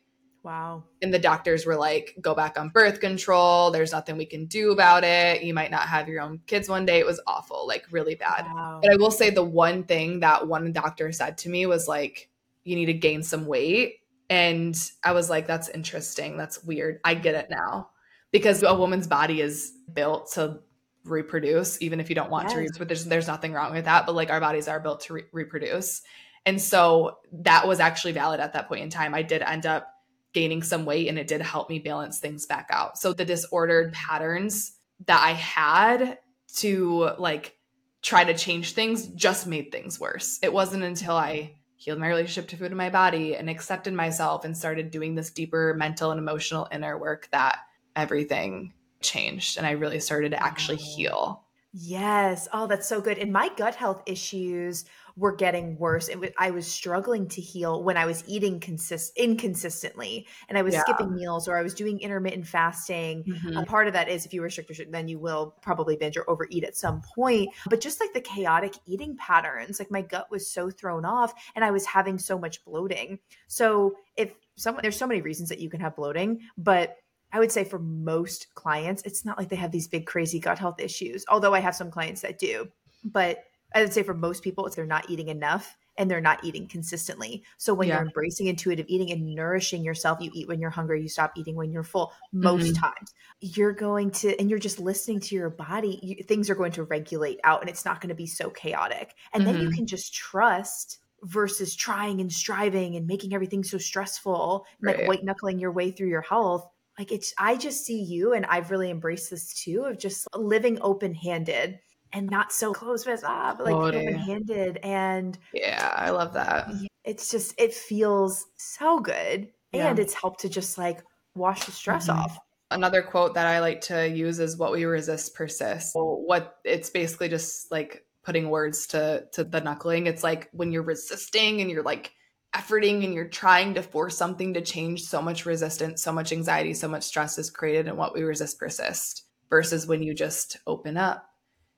Wow. And the doctors were like, go back on birth control. There's nothing we can do about it. You might not have your own kids one day. It was awful, like really bad. Wow. But I will say the one thing that one doctor said to me was like, you need to gain some weight And I was like, that's interesting. That's weird. I get it now. Because a woman's body is built to reproduce, even if you don't want yes. to reproduce. There's, there's nothing wrong with that. But like our bodies are built to re- reproduce. And so that was actually valid at that point in time. I did end up gaining some weight and it did help me balance things back out. So the disordered patterns that I had to like try to change things just made things worse. It wasn't until I healed my relationship to food and my body and accepted myself and started doing this deeper mental and emotional inner work that everything changed and I really started to actually heal. Yes. Oh, that's so good. And my gut health issues were getting worse. It I was struggling to heal when I was eating consist inconsistently, and I was yeah. skipping meals or I was doing intermittent fasting. A mm-hmm. part of that is if you restrict, then you will probably binge or overeat at some point. But just like the chaotic eating patterns, like my gut was so thrown off, and I was having so much bloating. So if someone, there's so many reasons that you can have bloating, but I would say for most clients, it's not like they have these big, crazy gut health issues, although I have some clients that do. But I would say for most people, it's they're not eating enough and they're not eating consistently. So when yeah. you're embracing intuitive eating and nourishing yourself, you eat when you're hungry, you stop eating when you're full. Most mm-hmm. times, you're going to, and you're just listening to your body, you, things are going to regulate out and it's not going to be so chaotic. And mm-hmm. then you mm-hmm. can just trust versus trying and striving and making everything so stressful, right. like white knuckling your way through your health. Like it's, I just see you, and I've really embraced this too of just living open handed and not so close fist ah, but like open handed. And yeah, I love that. It's just it feels so good, yeah. and it's helped to just like wash the stress mm-hmm. off. Another quote that I like to use is "What we resist persists." what it's basically just like putting words to to the knuckling. It's like when you're resisting and you're like efforting and you're trying to force something to change, so much resistance, so much anxiety, so much stress is created, and what we resist persist. Versus when you just open up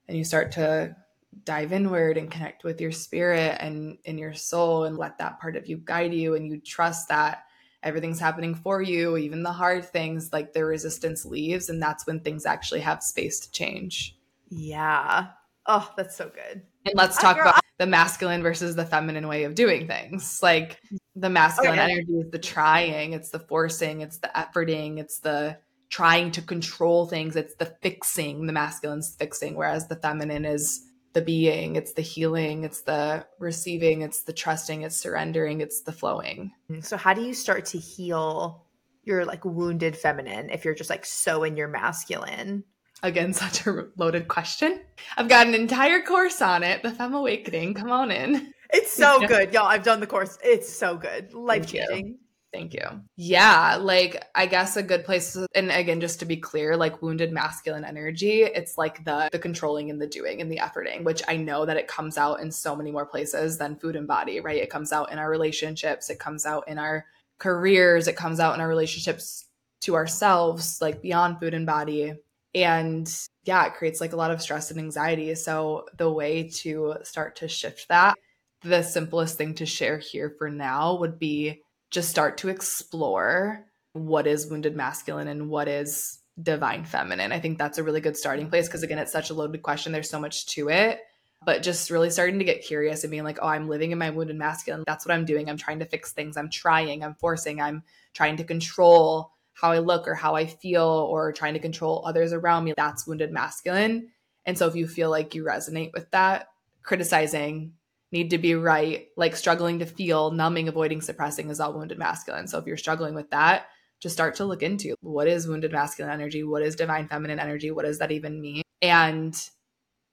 and you start to dive inward and connect with your spirit and in your soul and let that part of you guide you and you trust that everything's happening for you even the hard things like the resistance leaves and that's when things actually have space to change yeah oh that's so good and let's talk about the masculine versus the feminine way of doing things like the masculine okay. energy is the trying it's the forcing it's the efforting it's the trying to control things. It's the fixing, the masculine's fixing, whereas the feminine is the being, it's the healing, it's the receiving, it's the trusting, it's surrendering, it's the flowing. Mm, so, how do you start to heal your like wounded feminine if you're just like so in your masculine? Again, [laughs] such a loaded question. I've got an entire course on it, the Femme Awakening. Come on in. It's [laughs] so good, y'all. I've done the course. It's so good, life changing. Thank you. Yeah, like I guess a good place and again just to be clear, like wounded masculine energy, it's like the the controlling and the doing and the efforting, which I know that it comes out in so many more places than food and body, right? It comes out in our relationships, it comes out in our careers, it comes out in our relationships to ourselves, like beyond food and body. And yeah, it creates like a lot of stress and anxiety. So the way to start to shift that, the simplest thing to share here for now would be just start to explore what is wounded masculine and what is divine feminine. I think that's a really good starting place because, again, it's such a loaded question. There's so much to it. But just really starting to get curious and being like, oh, I'm living in my wounded masculine. That's what I'm doing. I'm trying to fix things. I'm trying. I'm forcing. I'm trying to control how I look or how I feel or trying to control others around me. That's wounded masculine. And so if you feel like you resonate with that, criticizing, need to be right, like struggling to feel, numbing, avoiding, suppressing is all wounded masculine. So if you're struggling with that, just start to look into what is wounded masculine energy? What is divine feminine energy? What does that even mean? And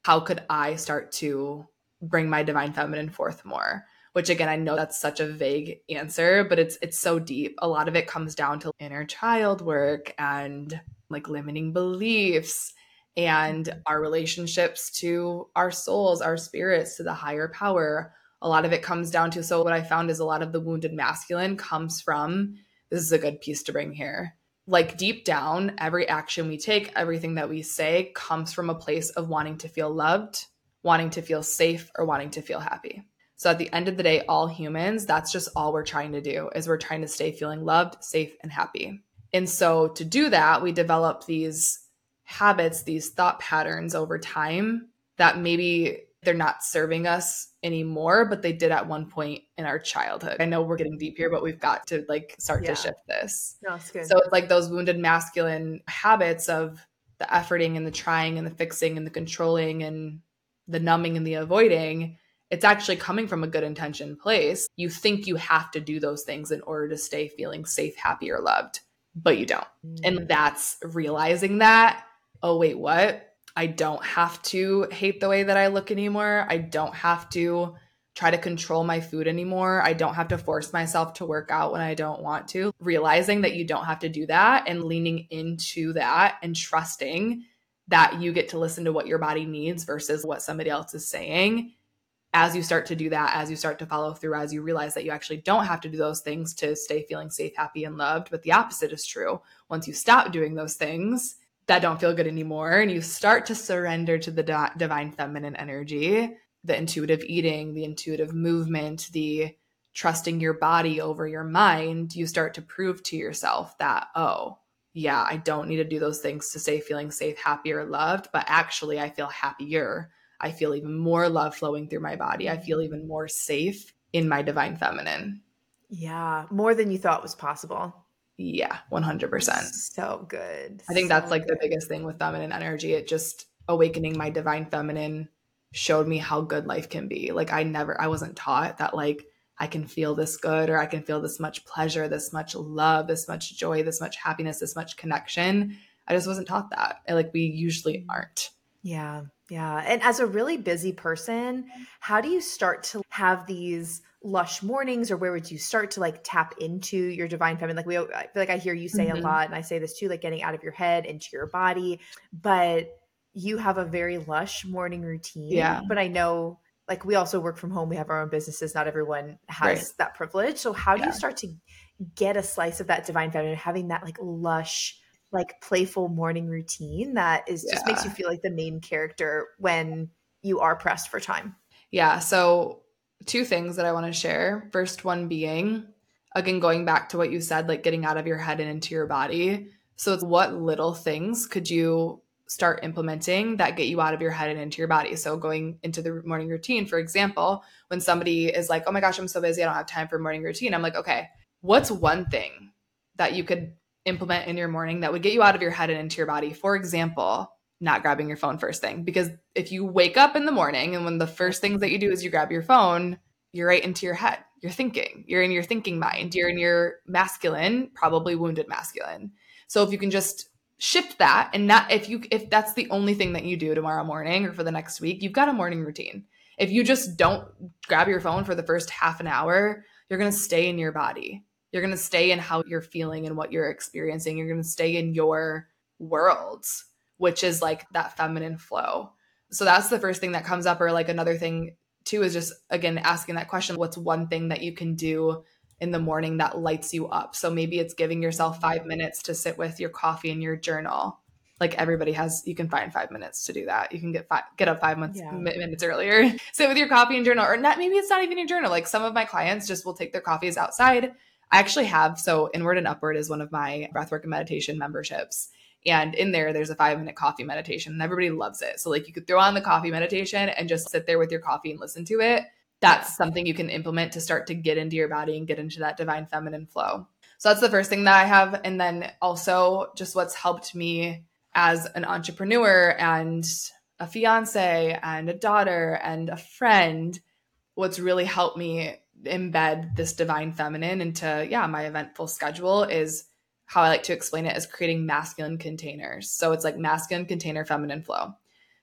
how could I start to bring my divine feminine forth more? Which again, I know that's such a vague answer, but it's it's so deep. A lot of it comes down to inner child work and like limiting beliefs and our relationships to our souls, our spirits, to the higher power. A lot of it comes down to so, what I found is a lot of the wounded masculine comes from this is a good piece to bring here. Like deep down, every action we take, everything that we say comes from a place of wanting to feel loved, wanting to feel safe, or wanting to feel happy. So at the end of the day, all humans, that's just all we're trying to do is we're trying to stay feeling loved, safe, and happy. And so to do that, we develop these habits, these thought patterns over time that maybe they're not serving us anymore, but they did at one point in our childhood. I know we're getting deep here, but we've got to like start Yeah. to shift this. No, it's good. So it's like those wounded masculine habits of the efforting and the trying and the fixing and the controlling and the numbing and the avoiding. It's actually coming from a good intention place. You think you have to do those things in order to stay feeling safe, happy, or loved, but you don't. Mm. And that's realizing that, oh, wait, what? I don't have to hate the way that I look anymore. I don't have to try to control my food anymore. I don't have to force myself to work out when I don't want to. Realizing that you don't have to do that and leaning into that and trusting that you get to listen to what your body needs versus what somebody else is saying. As you start to do that, as you start to follow through, as you realize that you actually don't have to do those things to stay feeling safe, happy, and loved, but the opposite is true. Once you stop doing those things that don't feel good anymore and you start to surrender to the di- divine feminine energy, the intuitive eating, the intuitive movement, the trusting your body over your mind, you start to prove to yourself that, oh, yeah, I don't need to do those things to stay feeling safe, happy, or loved, but actually, I feel happier. I feel even more love flowing through my body. I feel even more safe in my divine feminine. yeah, more than you thought was possible. Yeah, 100%. So good. I think that's So like the biggest thing with feminine energy. It just awakening my divine feminine showed me how good life can be. Like I never I wasn't taught that like I can feel this good or I can feel this much pleasure, this much love, this much joy, this much happiness, this much connection. I just wasn't taught that. Like we usually aren't. Yeah. Yeah. And as a really busy person, how do you start to have these lush mornings or where would you start to like tap into your divine feminine? Like we I feel like I hear you say Mhm. a lot and I say this too, like getting out of your head into your body, but you have a very lush morning routine. Yeah. But I know like we also work from home, we have our own businesses. Not everyone has Right. that privilege. So how do Yeah. you start to get a slice of that divine feminine, having that like lush like playful morning routine that is just makes you feel like the main character when you are pressed for time. Yeah. So, two things that I want to share. First one being, again, going back to what you said, like getting out of your head and into your body. So, it's what little things could you start implementing that get you out of your head and into your body? So, going into the morning routine, for example, when somebody is like, oh my gosh, I'm so busy, I don't have time for morning routine, I'm like, okay, what's one thing that you could implement in your morning that would get you out of your head and into your body? For example, not grabbing your phone first thing. Because if you wake up in the morning and when the first things that you do is you grab your phone you're right into your head. You're thinking. You're in your thinking mind. You're in your masculine probably wounded masculine. So if you can just shift that and not if you if that's the only thing that you do tomorrow morning or for the next week you've got a morning routine. If you just don't grab your phone for the first half an hour you're going to stay in your body you're going to stay in how you're feeling and what you're experiencing you're going to stay in your worlds which is like that feminine flow. So that's the first thing that comes up. Or like another thing too is just again asking that question what's one thing that you can do in the morning that lights you up? So maybe it's giving yourself five minutes to sit with your coffee and your journal. Like everybody has, you can find five minutes to do that. You can get five, get up five months, Yeah. mi- minutes earlier, [laughs] sit with your coffee and journal, or not. Maybe it's not even your journal. Like some of my clients just will take their coffees outside. I actually have so inward and upward is one of my breathwork and meditation memberships, and in there, there's a five minute coffee meditation, and everybody loves it. So, like, you could throw on the coffee meditation and just sit there with your coffee and listen to it. That's something you can implement to start to get into your body and get into that divine feminine flow. So, that's the first thing that I have. And then also, just what's helped me as an entrepreneur and a fiance and a daughter and a friend, what's really helped me embed this divine feminine into, yeah, my eventful schedule is how I like to explain it as creating masculine containers. So it's like masculine container, feminine flow.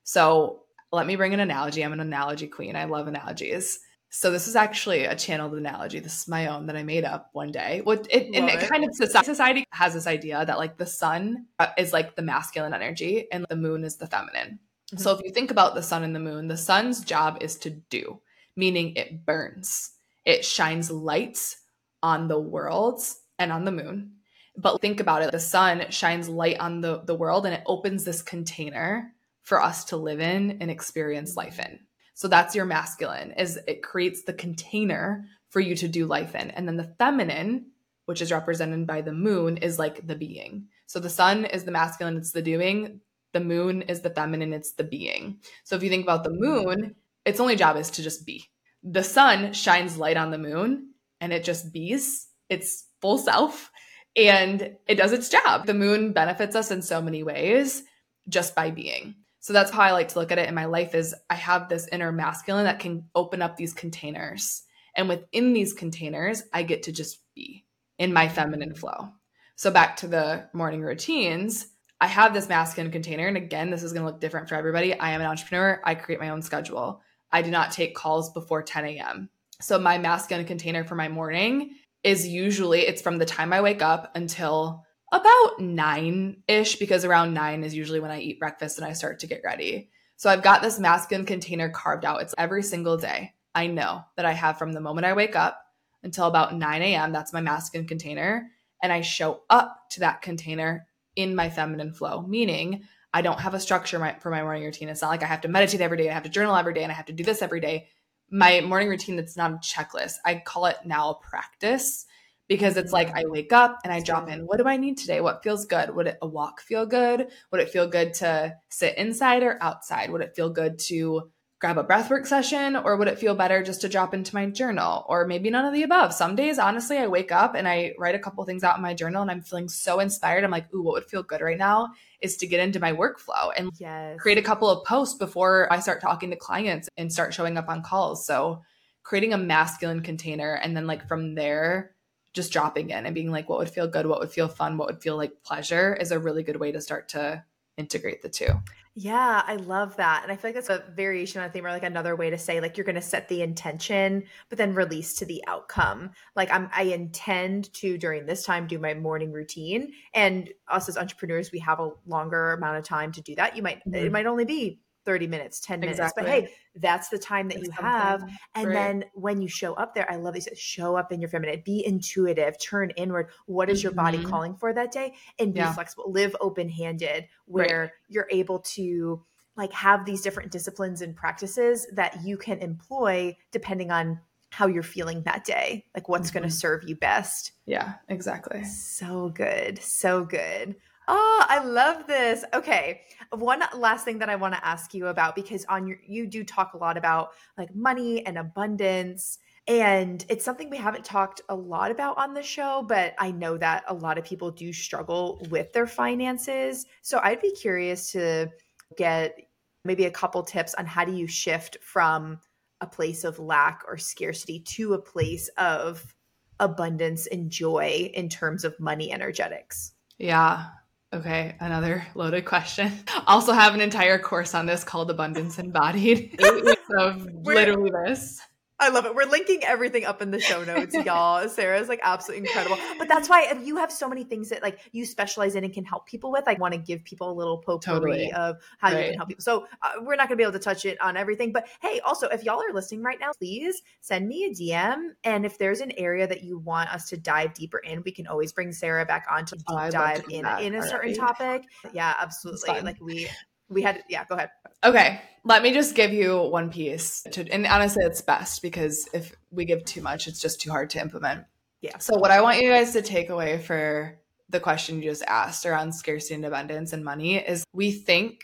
So let me bring an analogy. I'm an analogy queen. I love analogies. So this is actually a channeled analogy. This is my own that I made up one day. What it, and it it. kind of society, has this idea that like the sun uh, is like the masculine energy and the moon is the feminine. Mhm. So if you think about the sun and the moon, the sun's job is to do, meaning it burns. It shines lights on the worlds and on the moon. But think about it the sun shines light on the, the world and it opens this container for us to live in and experience life in. So that's your masculine is it creates the container for you to do life in. And then the feminine, which is represented by the moon, is like the being. So the sun is the masculine, it's the doing. The moon is the feminine, it's the being. So if you think about the moon, its only job is to just be. The sun shines light on the moon and it just bees its full self and it does its job. The moon benefits us in so many ways just by being. So that's how I like to look at it in my life is I have this inner masculine that can open up these containers. And within these containers, I get to just be in my feminine flow. So back to the morning routines, I have this masculine container. And again, this is going to look different for everybody. I am an entrepreneur. I create my own schedule. I do not take calls before 10 a.m. So my masculine container for my morning is usually it's from the time I wake up until about nine ish, because around nine is usually when I eat breakfast and I start to get ready. So I've got this masculine container carved out. It's every single day. I know that I have from the moment I wake up until about 9 a.m. That's my masculine container. And I show up to that container in my feminine flow, meaning I don't have a structure for my morning routine. It's not like I have to meditate every day, I have to journal every day, and I have to do this every day. My morning routine, that's not a checklist. I call it now practice because it's like I wake up and I drop in, what do I need today? What feels good? Would it, a walk feel good? Would it feel good to sit inside or outside? Would it feel good to grab a breathwork session or would it feel better just to drop into my journal? Or maybe none of the above. Some days honestly i wake up and i write a couple things out in my journal and i'm feeling so inspired. I'm like ooh what would feel good right now is to get into my workflow and yes. create a couple of posts before i start talking to clients and start showing up on calls. So creating a masculine container and then like from there just dropping in and being like what would feel good? What would feel fun? What would feel like pleasure? is a really good way to start to integrate the two yeah, I love that. And I feel like that's a variation on a theme or like another way to say like you're gonna set the intention, but then release to the outcome. Like I'm I intend to during this time do my morning routine. And us as entrepreneurs, we have a longer amount of time to do that. You might mm-hmm. it might only be 30 minutes, 10 minutes. Exactly. But hey, that's the time that you have. And right. then when you show up there, I love these show up in your feminine, be intuitive, turn inward. What is your mm-hmm. body calling for that day? And be yeah. flexible, live open handed, where right. you're able to like have these different disciplines and practices that you can employ depending on how you're feeling that day, like what's mm-hmm. going to serve you best. Yeah, exactly. So good. So good. Oh, I love this. Okay. One last thing that I want to ask you about because on your you do talk a lot about like money and abundance and it's something we haven't talked a lot about on the show, but I know that a lot of people do struggle with their finances. So I'd be curious to get maybe a couple tips on how do you shift from a place of lack or scarcity to a place of abundance and joy in terms of money energetics. Yeah. Okay, another loaded question. [laughs] Also have an entire course on this called Abundance Embodied. [laughs] of literally this. I love it. We're linking everything up in the show notes, [laughs] y'all. Sarah's like absolutely incredible. But that's why you have so many things that like you specialize in and can help people with. I want to give people a little potpourri totally. of how right. you can help people. So uh, we're not going to be able to touch it on everything. But hey, also, if y'all are listening right now, please send me a DM. And if there's an area that you want us to dive deeper in, we can always bring Sarah back on to oh, dive in, in a certain topic. Yeah, absolutely. Like we we had yeah go ahead okay let me just give you one piece to, and honestly it's best because if we give too much it's just too hard to implement yeah so what i want you guys to take away for the question you just asked around scarcity and abundance and money is we think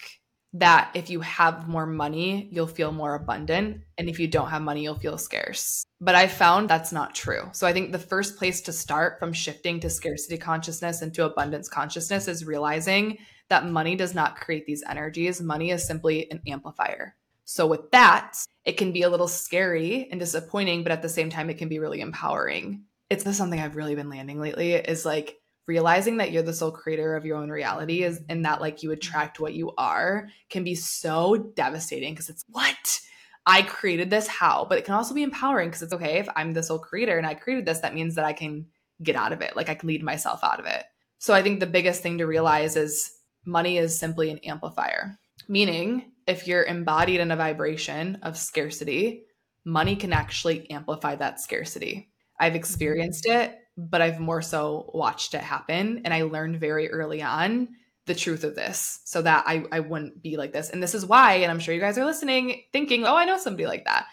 that if you have more money, you'll feel more abundant. And if you don't have money, you'll feel scarce. But I found that's not true. So I think the first place to start from shifting to scarcity consciousness into abundance consciousness is realizing that money does not create these energies. Money is simply an amplifier. So, with that, it can be a little scary and disappointing, but at the same time, it can be really empowering. It's something I've really been landing lately is like realizing that you're the sole creator of your own reality is and that like you attract what you are can be so devastating because it's what I created this how but it can also be empowering because it's okay if I'm the sole creator and I created this that means that I can get out of it like I can lead myself out of it so I think the biggest thing to realize is money is simply an amplifier meaning if you're embodied in a vibration of scarcity money can actually amplify that scarcity I've mm-hmm. experienced it but I've more so watched it happen. And I learned very early on the truth of this so that I, I wouldn't be like this. And this is why, and I'm sure you guys are listening thinking, oh, I know somebody like that.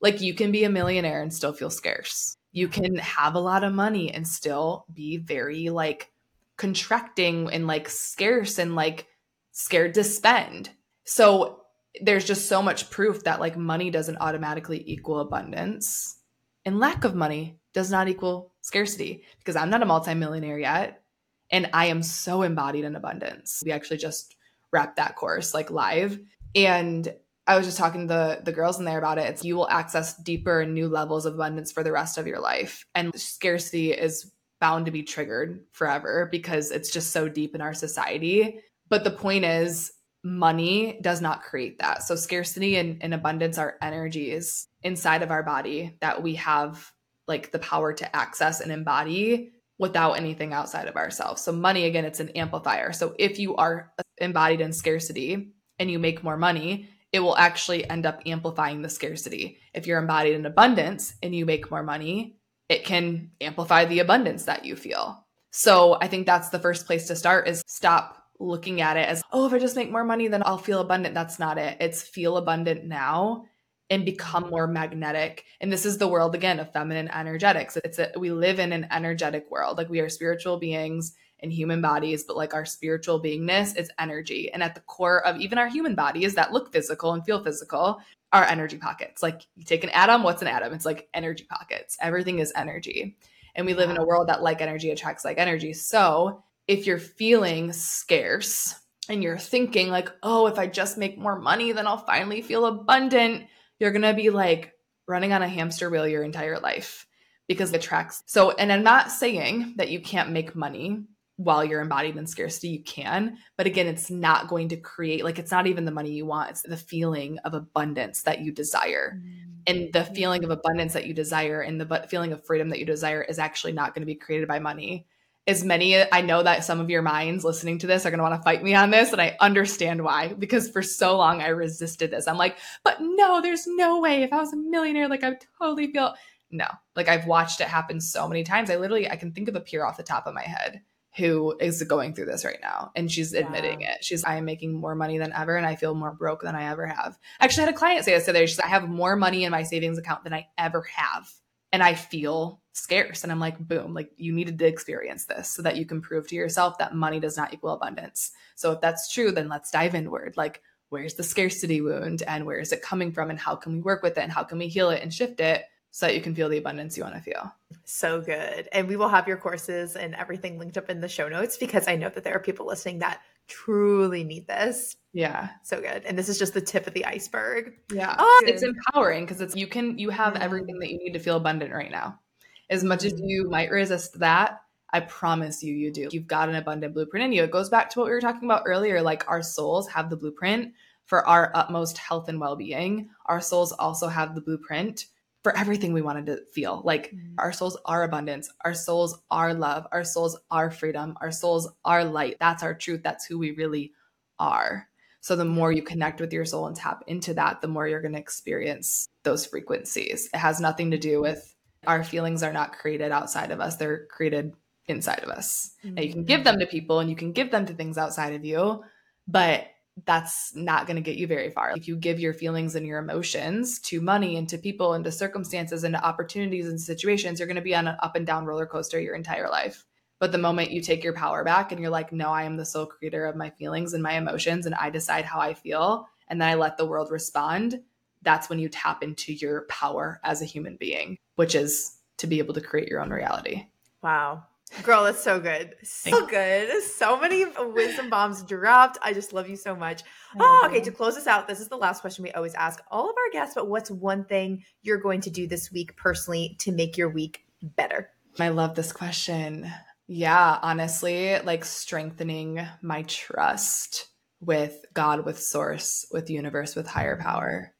Like you can be a millionaire and still feel scarce. You can have a lot of money and still be very like contracting and like scarce and like scared to spend. So there's just so much proof that like money doesn't automatically equal abundance and lack of money does not equal scarcity because I'm not a multimillionaire yet and I am so embodied in abundance. We actually just wrapped that course like live and I was just talking to the the girls in there about it. It's you will access deeper and new levels of abundance for the rest of your life. And scarcity is bound to be triggered forever because it's just so deep in our society. But the point is money does not create that. So scarcity and, and abundance are energies inside of our body that we have like the power to access and embody without anything outside of ourselves. So money again it's an amplifier. So if you are embodied in scarcity and you make more money, it will actually end up amplifying the scarcity. If you're embodied in abundance and you make more money, it can amplify the abundance that you feel. So I think that's the first place to start is stop looking at it as, oh, if I just make more money, then I'll feel abundant. That's not it. It's feel abundant now and become more magnetic. And this is the world again of feminine energetics. It's a, we live in an energetic world. Like we are spiritual beings in human bodies, but like our spiritual beingness is energy. And at the core of even our human bodies that look physical and feel physical are energy pockets. Like you take an atom, what's an atom? It's like energy pockets. Everything is energy. And we live in a world that like energy attracts like energy. So if you're feeling scarce and you're thinking like, oh, if I just make more money, then I'll finally feel abundant, you're going to be like running on a hamster wheel your entire life because it attracts. So, and I'm not saying that you can't make money while you're embodied in scarcity, you can. But again, it's not going to create, like, it's not even the money you want, it's the feeling of abundance that you desire. Mm-hmm. And the feeling of abundance that you desire and the feeling of freedom that you desire is actually not going to be created by money. As many, I know that some of your minds listening to this are going to want to fight me on this, and I understand why, because for so long I resisted this. I'm like, but no, there's no way. If I was a millionaire, like, I would totally feel no. Like, I've watched it happen so many times. I literally, I can think of a peer off the top of my head who is going through this right now and she's admitting it. She's I am making more money than ever and I feel more broke than I ever have. Actually I had a client say this today. She's I have more money in my savings account than I ever have. And I feel scarce. And I'm like, boom, like you needed to experience this so that you can prove to yourself that money does not equal abundance. So if that's true, then let's dive inward. Like, where's the scarcity wound and where is it coming from and how can we work with it and how can we heal it and shift it so that you can feel the abundance you want to feel. So good. And we will have your courses and everything linked up in the show notes because I know that there are people listening that truly need this. Yeah. So good. And this is just the tip of the iceberg. Yeah. Oh, it's empowering because it's you can you have everything that you need to feel abundant right now. As much as mm-hmm. you might resist that, I promise you you do. You've got an abundant blueprint in you. It goes back to what we were talking about earlier like our souls have the blueprint for our utmost health and well-being. Our souls also have the blueprint for everything we wanted to feel. Like mm. our souls are abundance, our souls are love, our souls are freedom, our souls are light. That's our truth. That's who we really are. So the more you connect with your soul and tap into that, the more you're going to experience those frequencies. It has nothing to do with our feelings are not created outside of us, they're created inside of us. Mm-hmm. Now you can give them to people and you can give them to things outside of you, but that's not going to get you very far. If you give your feelings and your emotions to money and to people and to circumstances and to opportunities and situations, you're going to be on an up and down roller coaster your entire life. But the moment you take your power back and you're like, no, I am the sole creator of my feelings and my emotions, and I decide how I feel, and then I let the world respond, that's when you tap into your power as a human being, which is to be able to create your own reality. Wow. Girl, that's so good. So good. So many wisdom bombs dropped. I just love you so much. Oh, ah, okay. To close us out, this is the last question we always ask all of our guests. But what's one thing you're going to do this week personally to make your week better? I love this question. Yeah, honestly, like strengthening my trust with God, with source, with universe, with higher power.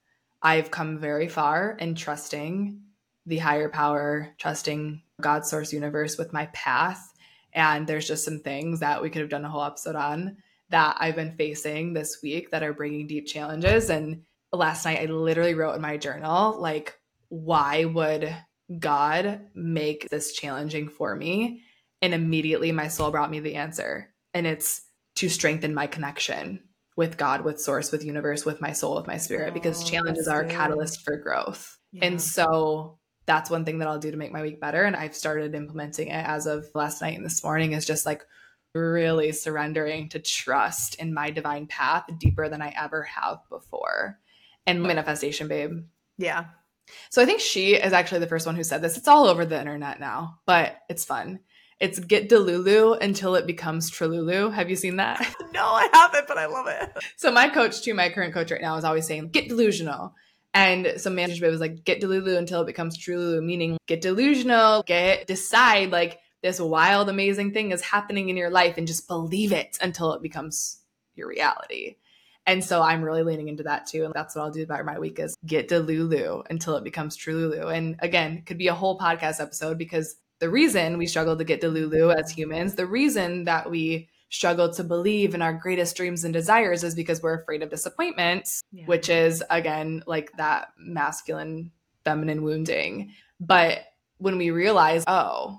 I've come very far in trusting the higher power, trusting God source universe with my path. And there's just some things that we could have done a whole episode on that I've been facing this week that are bringing deep challenges. And last night, I literally wrote in my journal, like, why would God make this challenging for me? And immediately my soul brought me the answer. And it's to strengthen my connection with God, with source, with universe, with my soul, with my spirit, because oh, challenges are a catalyst for growth. Yeah. And so that's one thing that I'll do to make my week better. And I've started implementing it as of last night and this morning is just like really surrendering to trust in my divine path deeper than I ever have before. And manifestation, babe. Yeah. So I think she is actually the first one who said this. It's all over the internet now, but it's fun. It's get Delulu until it becomes Trululu. Have you seen that? [laughs] no, I haven't, but I love it. So my coach, too, my current coach right now, is always saying, get delusional. And some management was like, get Delulu until it becomes Trululu, meaning get delusional, get decide like this wild, amazing thing is happening in your life and just believe it until it becomes your reality. And so I'm really leaning into that too. And that's what I'll do about my week is get Delulu until it becomes Trululu. And again, could be a whole podcast episode because the reason we struggle to get Delulu as humans, the reason that we struggle to believe in our greatest dreams and desires is because we're afraid of disappointment, yeah. which is again like that masculine feminine wounding. But when we realize, oh,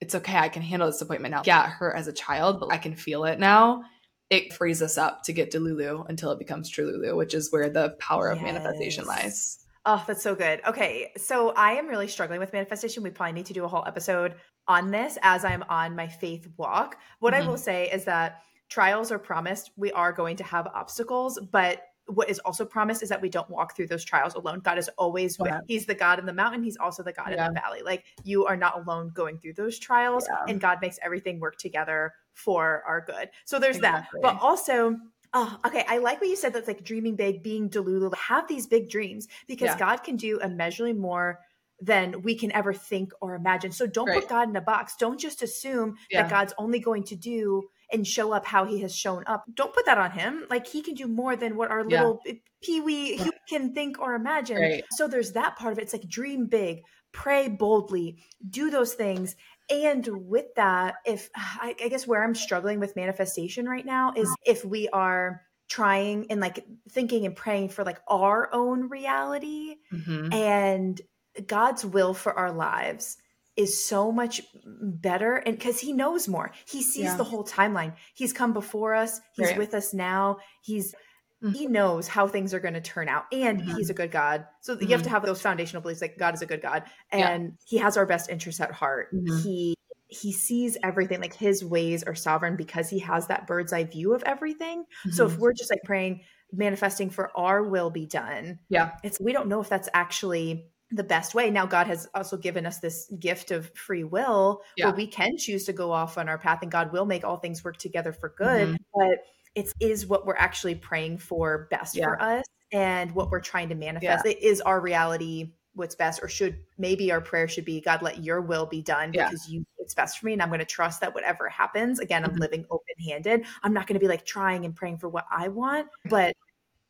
it's okay, I can handle disappointment now. Yeah, it hurt as a child, but I can feel it now it frees us up to get delulu until it becomes Trululu, which is where the power of yes. manifestation lies. Oh, that's so good. Okay. So I am really struggling with manifestation. We probably need to do a whole episode on this as I'm on my faith walk. What mm-hmm. I will say is that trials are promised. We are going to have obstacles, but what is also promised is that we don't walk through those trials alone. God is always with. He's the God in the mountain. He's also the God yeah. in the valley. Like you are not alone going through those trials, yeah. and God makes everything work together for our good. So there's exactly. that. But also, Oh, okay. I like what you said. That's like dreaming big, being delulu. Have these big dreams because yeah. God can do immeasurably more than we can ever think or imagine. So don't right. put God in a box. Don't just assume yeah. that God's only going to do and show up how he has shown up. Don't put that on him. Like he can do more than what our little yeah. peewee yeah. can think or imagine. Right. So there's that part of it. It's like dream big, pray boldly, do those things. And with that, if I, I guess where I'm struggling with manifestation right now is if we are trying and like thinking and praying for like our own reality mm-hmm. and God's will for our lives is so much better and because he knows more he sees yeah. the whole timeline he's come before us he's right. with us now he's mm-hmm. he knows how things are going to turn out and mm-hmm. he's a good god so mm-hmm. you have to mm-hmm. have those foundational beliefs like god is a good god and yeah. he has our best interests at heart mm-hmm. he he sees everything like his ways are sovereign because he has that bird's eye view of everything so if mm-hmm. we're just like praying manifesting for our will be done yeah it's we don't know if that's actually the best way. Now, God has also given us this gift of free will yeah. where we can choose to go off on our path and God will make all things work together for good. Mm-hmm. But it is what we're actually praying for best yeah. for us and what we're trying to manifest. Yeah. It is our reality what's best or should maybe our prayer should be god let your will be done because you it's best for me and i'm going to trust that whatever happens again i'm mm-hmm. living open handed i'm not going to be like trying and praying for what i want but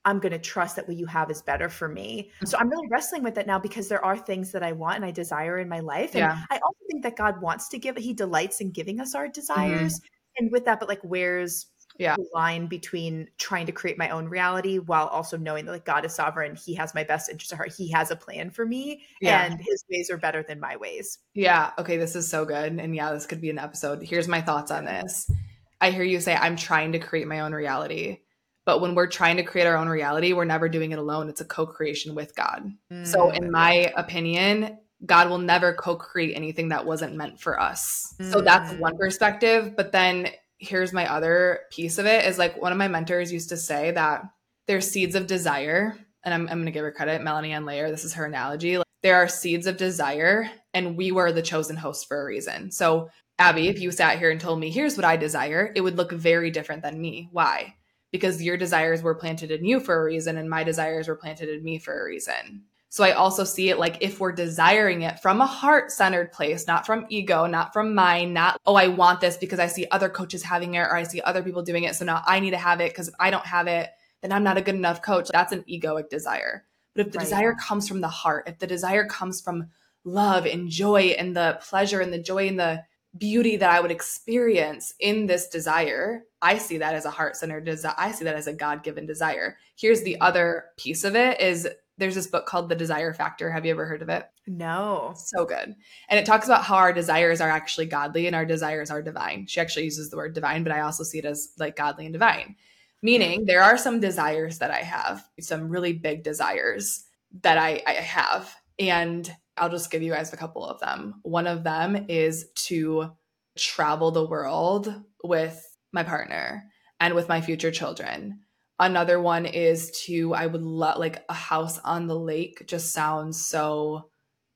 I'm going to trust that what you have is better for me. So I'm really wrestling with it now because there are things that I want and I desire in my life. And yeah. I also think that God wants to give, He delights in giving us our desires. Mm-hmm. And with that, but like, where's yeah. the line between trying to create my own reality while also knowing that like God is sovereign, He has my best interest at heart, He has a plan for me, yeah. and His ways are better than my ways. Yeah. Okay. This is so good. And yeah, this could be an episode. Here's my thoughts on this. I hear you say, I'm trying to create my own reality. But when we're trying to create our own reality, we're never doing it alone. It's a co creation with God. Mm. So, in my opinion, God will never co create anything that wasn't meant for us. Mm. So, that's one perspective. But then here's my other piece of it is like one of my mentors used to say that there's seeds of desire. And I'm, I'm going to give her credit, Melanie Ann Layer. This is her analogy. Like, there are seeds of desire, and we were the chosen host for a reason. So, Abby, if you sat here and told me, here's what I desire, it would look very different than me. Why? Because your desires were planted in you for a reason and my desires were planted in me for a reason. So I also see it like if we're desiring it from a heart centered place, not from ego, not from mind, not, oh, I want this because I see other coaches having it or I see other people doing it. So now I need to have it because if I don't have it, then I'm not a good enough coach. That's an egoic desire. But if the right. desire comes from the heart, if the desire comes from love and joy and the pleasure and the joy and the beauty that I would experience in this desire, I see that as a heart-centered desire. I see that as a God-given desire. Here's the other piece of it is there's this book called The Desire Factor. Have you ever heard of it? No. So good. And it talks about how our desires are actually godly and our desires are divine. She actually uses the word divine, but I also see it as like godly and divine. Meaning mm. there are some desires that I have, some really big desires that I, I have. And I'll just give you guys a couple of them. One of them is to travel the world with my partner and with my future children. Another one is to I would love like a house on the lake just sounds so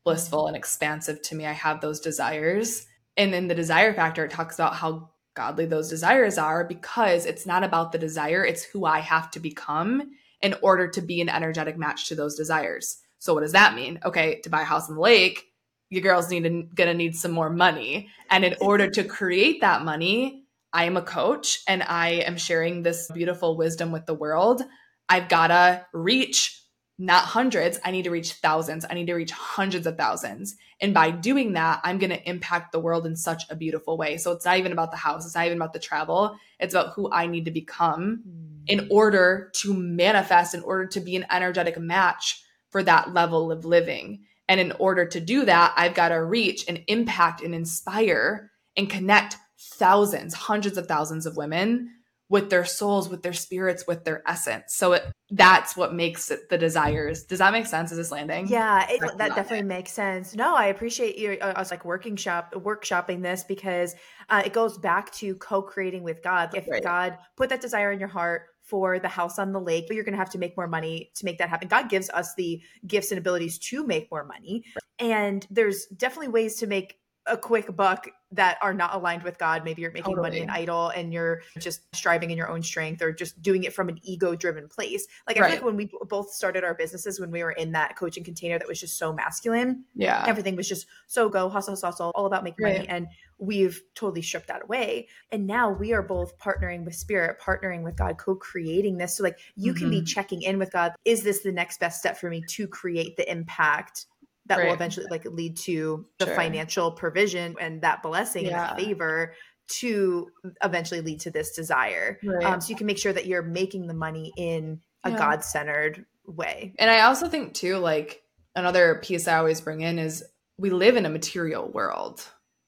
blissful and expansive to me. I have those desires. And in the desire factor, it talks about how godly those desires are because it's not about the desire, it's who I have to become in order to be an energetic match to those desires. So what does that mean? Okay, to buy a house on the lake, your girls need to, gonna need some more money. And in [laughs] order to create that money, I am a coach and I am sharing this beautiful wisdom with the world. I've gotta reach not hundreds, I need to reach thousands. I need to reach hundreds of thousands. And by doing that, I'm going to impact the world in such a beautiful way. So it's not even about the house, it's not even about the travel. It's about who I need to become in hmm. order to manifest, in order to be an energetic match for that level of living. And in order to do that, I've got to reach and impact and inspire and connect thousands, hundreds of thousands of women with their souls, with their spirits, with their essence. So it, that's what makes it the desires. Does that make sense? Is this landing? Yeah, it, that definitely it. makes sense. No, I appreciate you. I was like working shop workshopping this because uh, it goes back to co-creating with God. If right. God put that desire in your heart for the house on the lake, but you're going to have to make more money to make that happen. God gives us the gifts and abilities to make more money, and there's definitely ways to make a quick buck that are not aligned with God. Maybe you're making totally. money an idol and you're just striving in your own strength or just doing it from an ego driven place. Like I right. feel like when we both started our businesses, when we were in that coaching container that was just so masculine, yeah, everything was just so go hustle, hustle, hustle all about making right. money. And we've totally stripped that away. And now we are both partnering with spirit, partnering with God, co-creating this. So like you mm-hmm. can be mm-hmm. checking in with God. Is this the next best step for me to create the impact that right. will eventually like lead to the sure. financial provision and that blessing yeah. and that favor to eventually lead to this desire. Right. Um, so you can make sure that you're making the money in a yeah. God centered way. And I also think too, like another piece I always bring in is we live in a material world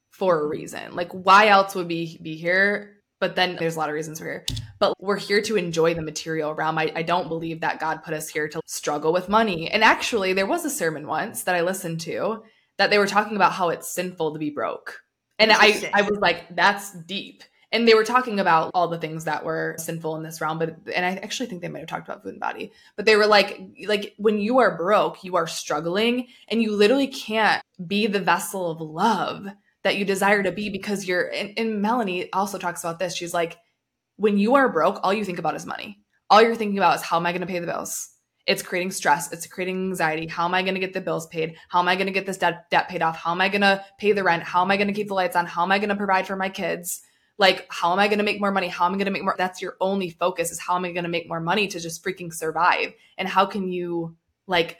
for a mm-hmm. reason. Like, why else would we be here but then there's a lot of reasons we're here. But we're here to enjoy the material realm. I, I don't believe that God put us here to struggle with money. And actually, there was a sermon once that I listened to that they were talking about how it's sinful to be broke. And I, I was like, that's deep. And they were talking about all the things that were sinful in this realm, but and I actually think they might have talked about food and body. But they were like, like when you are broke, you are struggling, and you literally can't be the vessel of love that you desire to be because you're and, and Melanie also talks about this. She's like, when you are broke, all you think about is money. All you're thinking about is how am I going to pay the bills? It's creating stress. It's creating anxiety. How am I going to get the bills paid? How am I going to get this debt, debt paid off? How am I going to pay the rent? How am I going to keep the lights on? How am I going to provide for my kids? Like, how am I going to make more money? How am I going to make more? That's your only focus is how am I going to make more money to just freaking survive? And how can you like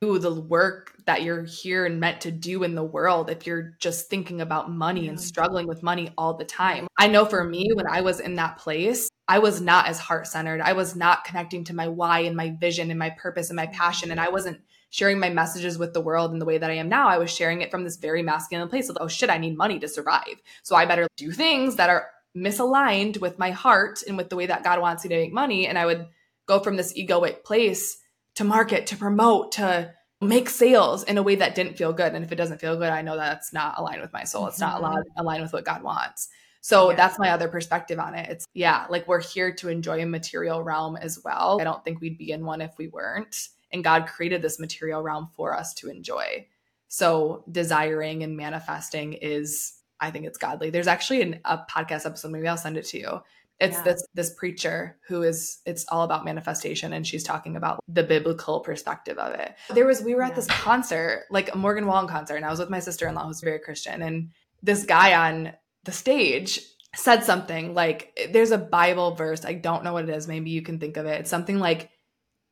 do the work that you're here and meant to do in the world if you're just thinking about money yeah. and struggling with money all the time. I know for me, when I was in that place, I was not as heart centered. I was not connecting to my why and my vision and my purpose and my passion. And I wasn't sharing my messages with the world in the way that I am now. I was sharing it from this very masculine place of, oh shit, I need money to survive. So I better do things that are misaligned with my heart and with the way that God wants me to make money. And I would go from this egoic place to market, to promote, to make sales in a way that didn't feel good. And if it doesn't feel good, I know that's not aligned with my soul. It's not mm-hmm. aligned with what God wants. So yeah. that's my other perspective on it. It's yeah, like we're here to enjoy a material realm as well. I don't think we'd be in one if we weren't. And God created this material realm for us to enjoy. So desiring and manifesting is, I think it's godly. There's actually an, a podcast episode, maybe I'll send it to you, it's yeah. this this preacher who is it's all about manifestation and she's talking about the biblical perspective of it. There was we were at yeah. this concert, like a Morgan Wallen concert, and I was with my sister-in-law who's very Christian, and this guy on the stage said something like eh, there's a Bible verse, I don't know what it is, maybe you can think of it. It's something like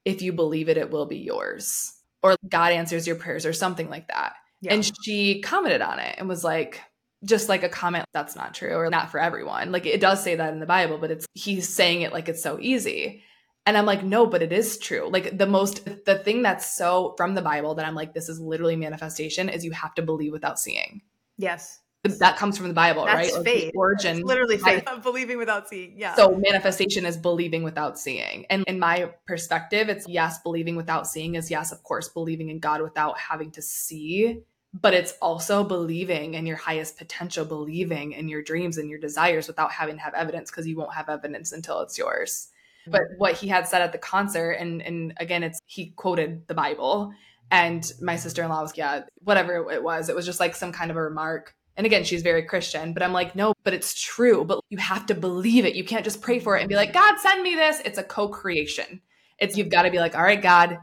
if you believe it, it will be yours. Or God answers your prayers or something like that. Yeah. And she commented on it and was like, just like a comment that's not true or not for everyone. Like it does say that in the Bible, but it's he's saying it like it's so easy. And I'm like, no, but it is true. Like the most, the thing that's so from the Bible that I'm like, this is literally manifestation is you have to believe without seeing. Yes. That comes from the Bible, that's right? Faith. origin. It's literally faith. Right? believing without seeing. Yeah. So manifestation is believing without seeing. And in my perspective, it's yes, believing without seeing is yes, of course, believing in God without having to see but it's also believing in your highest potential, believing in your dreams and your desires without having to have evidence because you won't have evidence until it's yours. Mm-hmm. But what he had said at the concert, and and again, it's he quoted the Bible, and my sister in law was yeah, whatever it was, it was just like some kind of a remark. And again, she's very Christian, but I'm like, no, but it's true. But you have to believe it. You can't just pray for it and be like, God, send me this. It's a co-creation. It's you've got to be like, all right, God,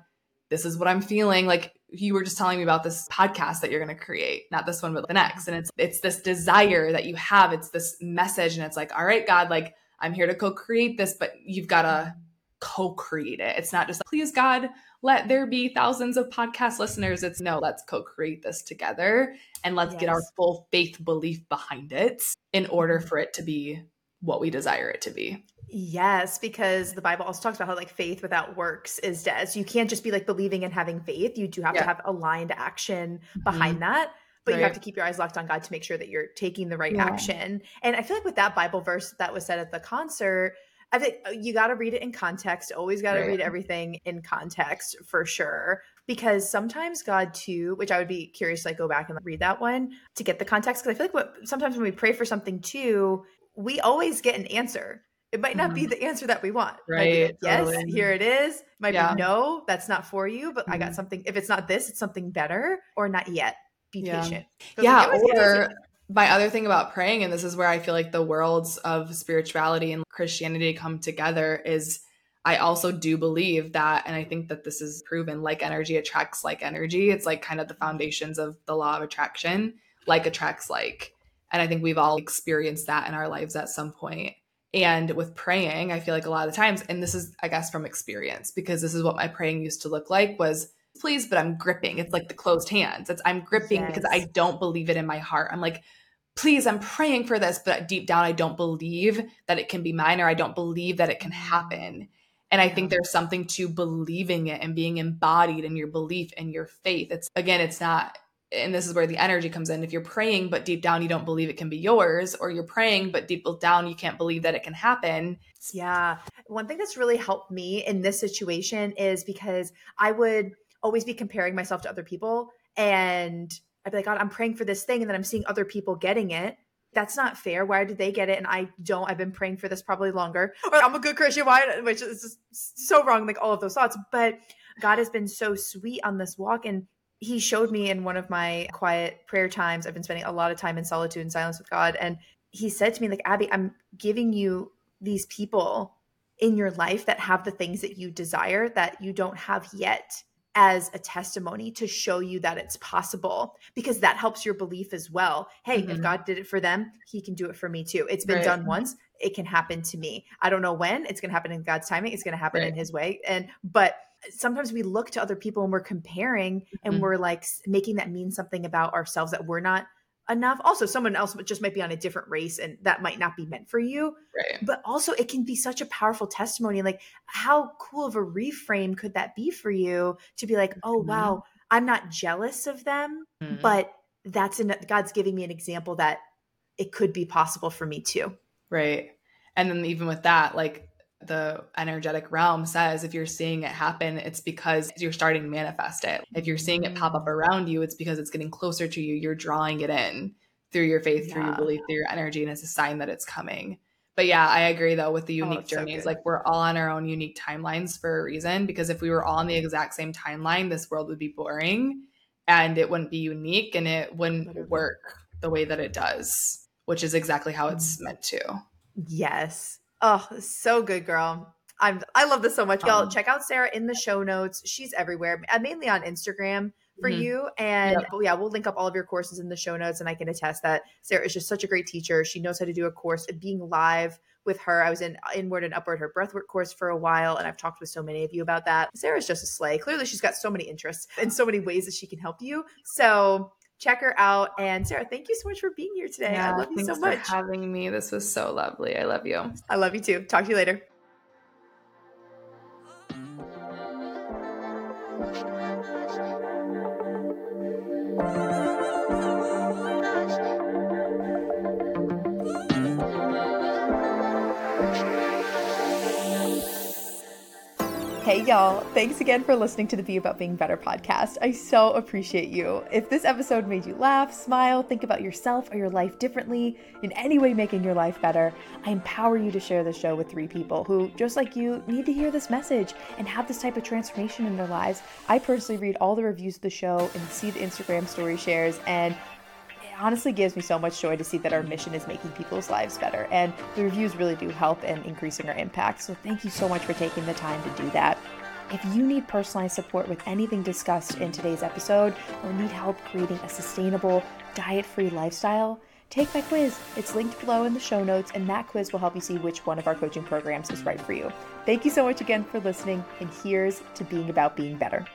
this is what I'm feeling. Like you were just telling me about this podcast that you're going to create, not this one, but the next. And it's it's this desire that you have. It's this message, and it's like, all right, God, like I'm here to co-create this, but you've got to co-create it. It's not just like, please God, let there be thousands of podcast listeners. It's no, let's co-create this together and let's yes. get our full faith belief behind it in order mm-hmm. for it to be what we desire it to be. Yes, because the Bible also talks about how like faith without works is dead. So you can't just be like believing and having faith. You do have yeah. to have aligned action behind mm-hmm. that. But right. you have to keep your eyes locked on God to make sure that you're taking the right yeah. action. And I feel like with that Bible verse that was said at the concert, I think uh, you got to read it in context. Always got to right. read everything in context for sure. Because sometimes God too, which I would be curious to like go back and read that one to get the context. Because I feel like what sometimes when we pray for something too, we always get an answer it might not mm-hmm. be the answer that we want. Right. yes, totally. here it is. Might yeah. be no, that's not for you, but mm-hmm. I got mm-hmm. something. If it's not this, it's something better or not yet. Be yeah. patient. Yeah. Like, or my other thing about praying, and this is where I feel like the worlds of spirituality and Christianity come together, is I also do believe that, and I think that this is proven like energy attracts like energy. It's like kind of the foundations of the law of attraction, like attracts like. And I think we've all experienced that in our lives at some point. And with praying, I feel like a lot of the times, and this is, I guess, from experience, because this is what my praying used to look like was please, but I'm gripping. It's like the closed hands. It's I'm gripping yes. because I don't believe it in my heart. I'm like, please, I'm praying for this, but deep down, I don't believe that it can be mine or I don't believe that it can happen. And I think there's something to believing it and being embodied in your belief and your faith. It's again, it's not and this is where the energy comes in. If you're praying, but deep down you don't believe it can be yours, or you're praying, but deep down you can't believe that it can happen. Yeah. One thing that's really helped me in this situation is because I would always be comparing myself to other people. And I'd be like, God, I'm praying for this thing. And then I'm seeing other people getting it. That's not fair. Why did they get it? And I don't. I've been praying for this probably longer. Or I'm a good Christian. Why? Which is so wrong, like all of those thoughts. But God has been so sweet on this walk. And he showed me in one of my quiet prayer times i've been spending a lot of time in solitude and silence with god and he said to me like abby i'm giving you these people in your life that have the things that you desire that you don't have yet as a testimony to show you that it's possible because that helps your belief as well. Hey, mm-hmm. if God did it for them, he can do it for me too. It's been right. done once, it can happen to me. I don't know when, it's going to happen in God's timing, it's going to happen right. in his way. And but sometimes we look to other people and we're comparing mm-hmm. and we're like making that mean something about ourselves that we're not enough. Also, someone else just might be on a different race and that might not be meant for you. Right. But also, it can be such a powerful testimony. Like, how cool of a reframe could that be for you to be like, oh, mm-hmm. wow, I'm not jealous of them, mm-hmm. but that's in God's giving me an example that it could be possible for me too. Right. And then even with that, like the energetic realm says if you're seeing it happen, it's because you're starting to manifest it. If you're seeing it pop up around you, it's because it's getting closer to you. You're drawing it in through your faith, yeah. through your belief, through your energy, and it's a sign that it's coming. But yeah, I agree though with the oh, unique oh, journeys. So like we're all on our own unique timelines for a reason. Because if we were all on the exact same timeline, this world would be boring and it wouldn't be unique and it wouldn't work the way that it does, which is exactly how it's mm. meant to. Yes. Oh, so good, girl. I'm I love this so much. Y'all check out Sarah in the show notes. She's everywhere, uh, mainly on Instagram for mm-hmm. you. And yep. yeah, we'll link up all of your courses in the show notes. And I can attest that Sarah is just such a great teacher. She knows how to do a course. Being live with her, I was in inward and upward her breathwork course for a while, and I've talked with so many of you about that. Sarah's just a slay. Clearly, she's got so many interests and so many ways that she can help you. So check her out. And Sarah, thank you so much for being here today. Yeah, I love you so much. for having me. This was so lovely. I love you. I love you too. Talk to you later. Hey, y'all. Thanks again for listening to the Be About Being Better podcast. I so appreciate you. If this episode made you laugh, smile, think about yourself or your life differently, in any way making your life better, I empower you to share the show with three people who, just like you, need to hear this message and have this type of transformation in their lives. I personally read all the reviews of the show and see the Instagram story shares, and honestly gives me so much joy to see that our mission is making people's lives better. And the reviews really do help in increasing our impact. So thank you so much for taking the time to do that. If you need personalized support with anything discussed in today's episode or need help creating a sustainable, diet free lifestyle, take my quiz. It's linked below in the show notes, and that quiz will help you see which one of our coaching programs is right for you. Thank you so much again for listening, and here's to being about being better.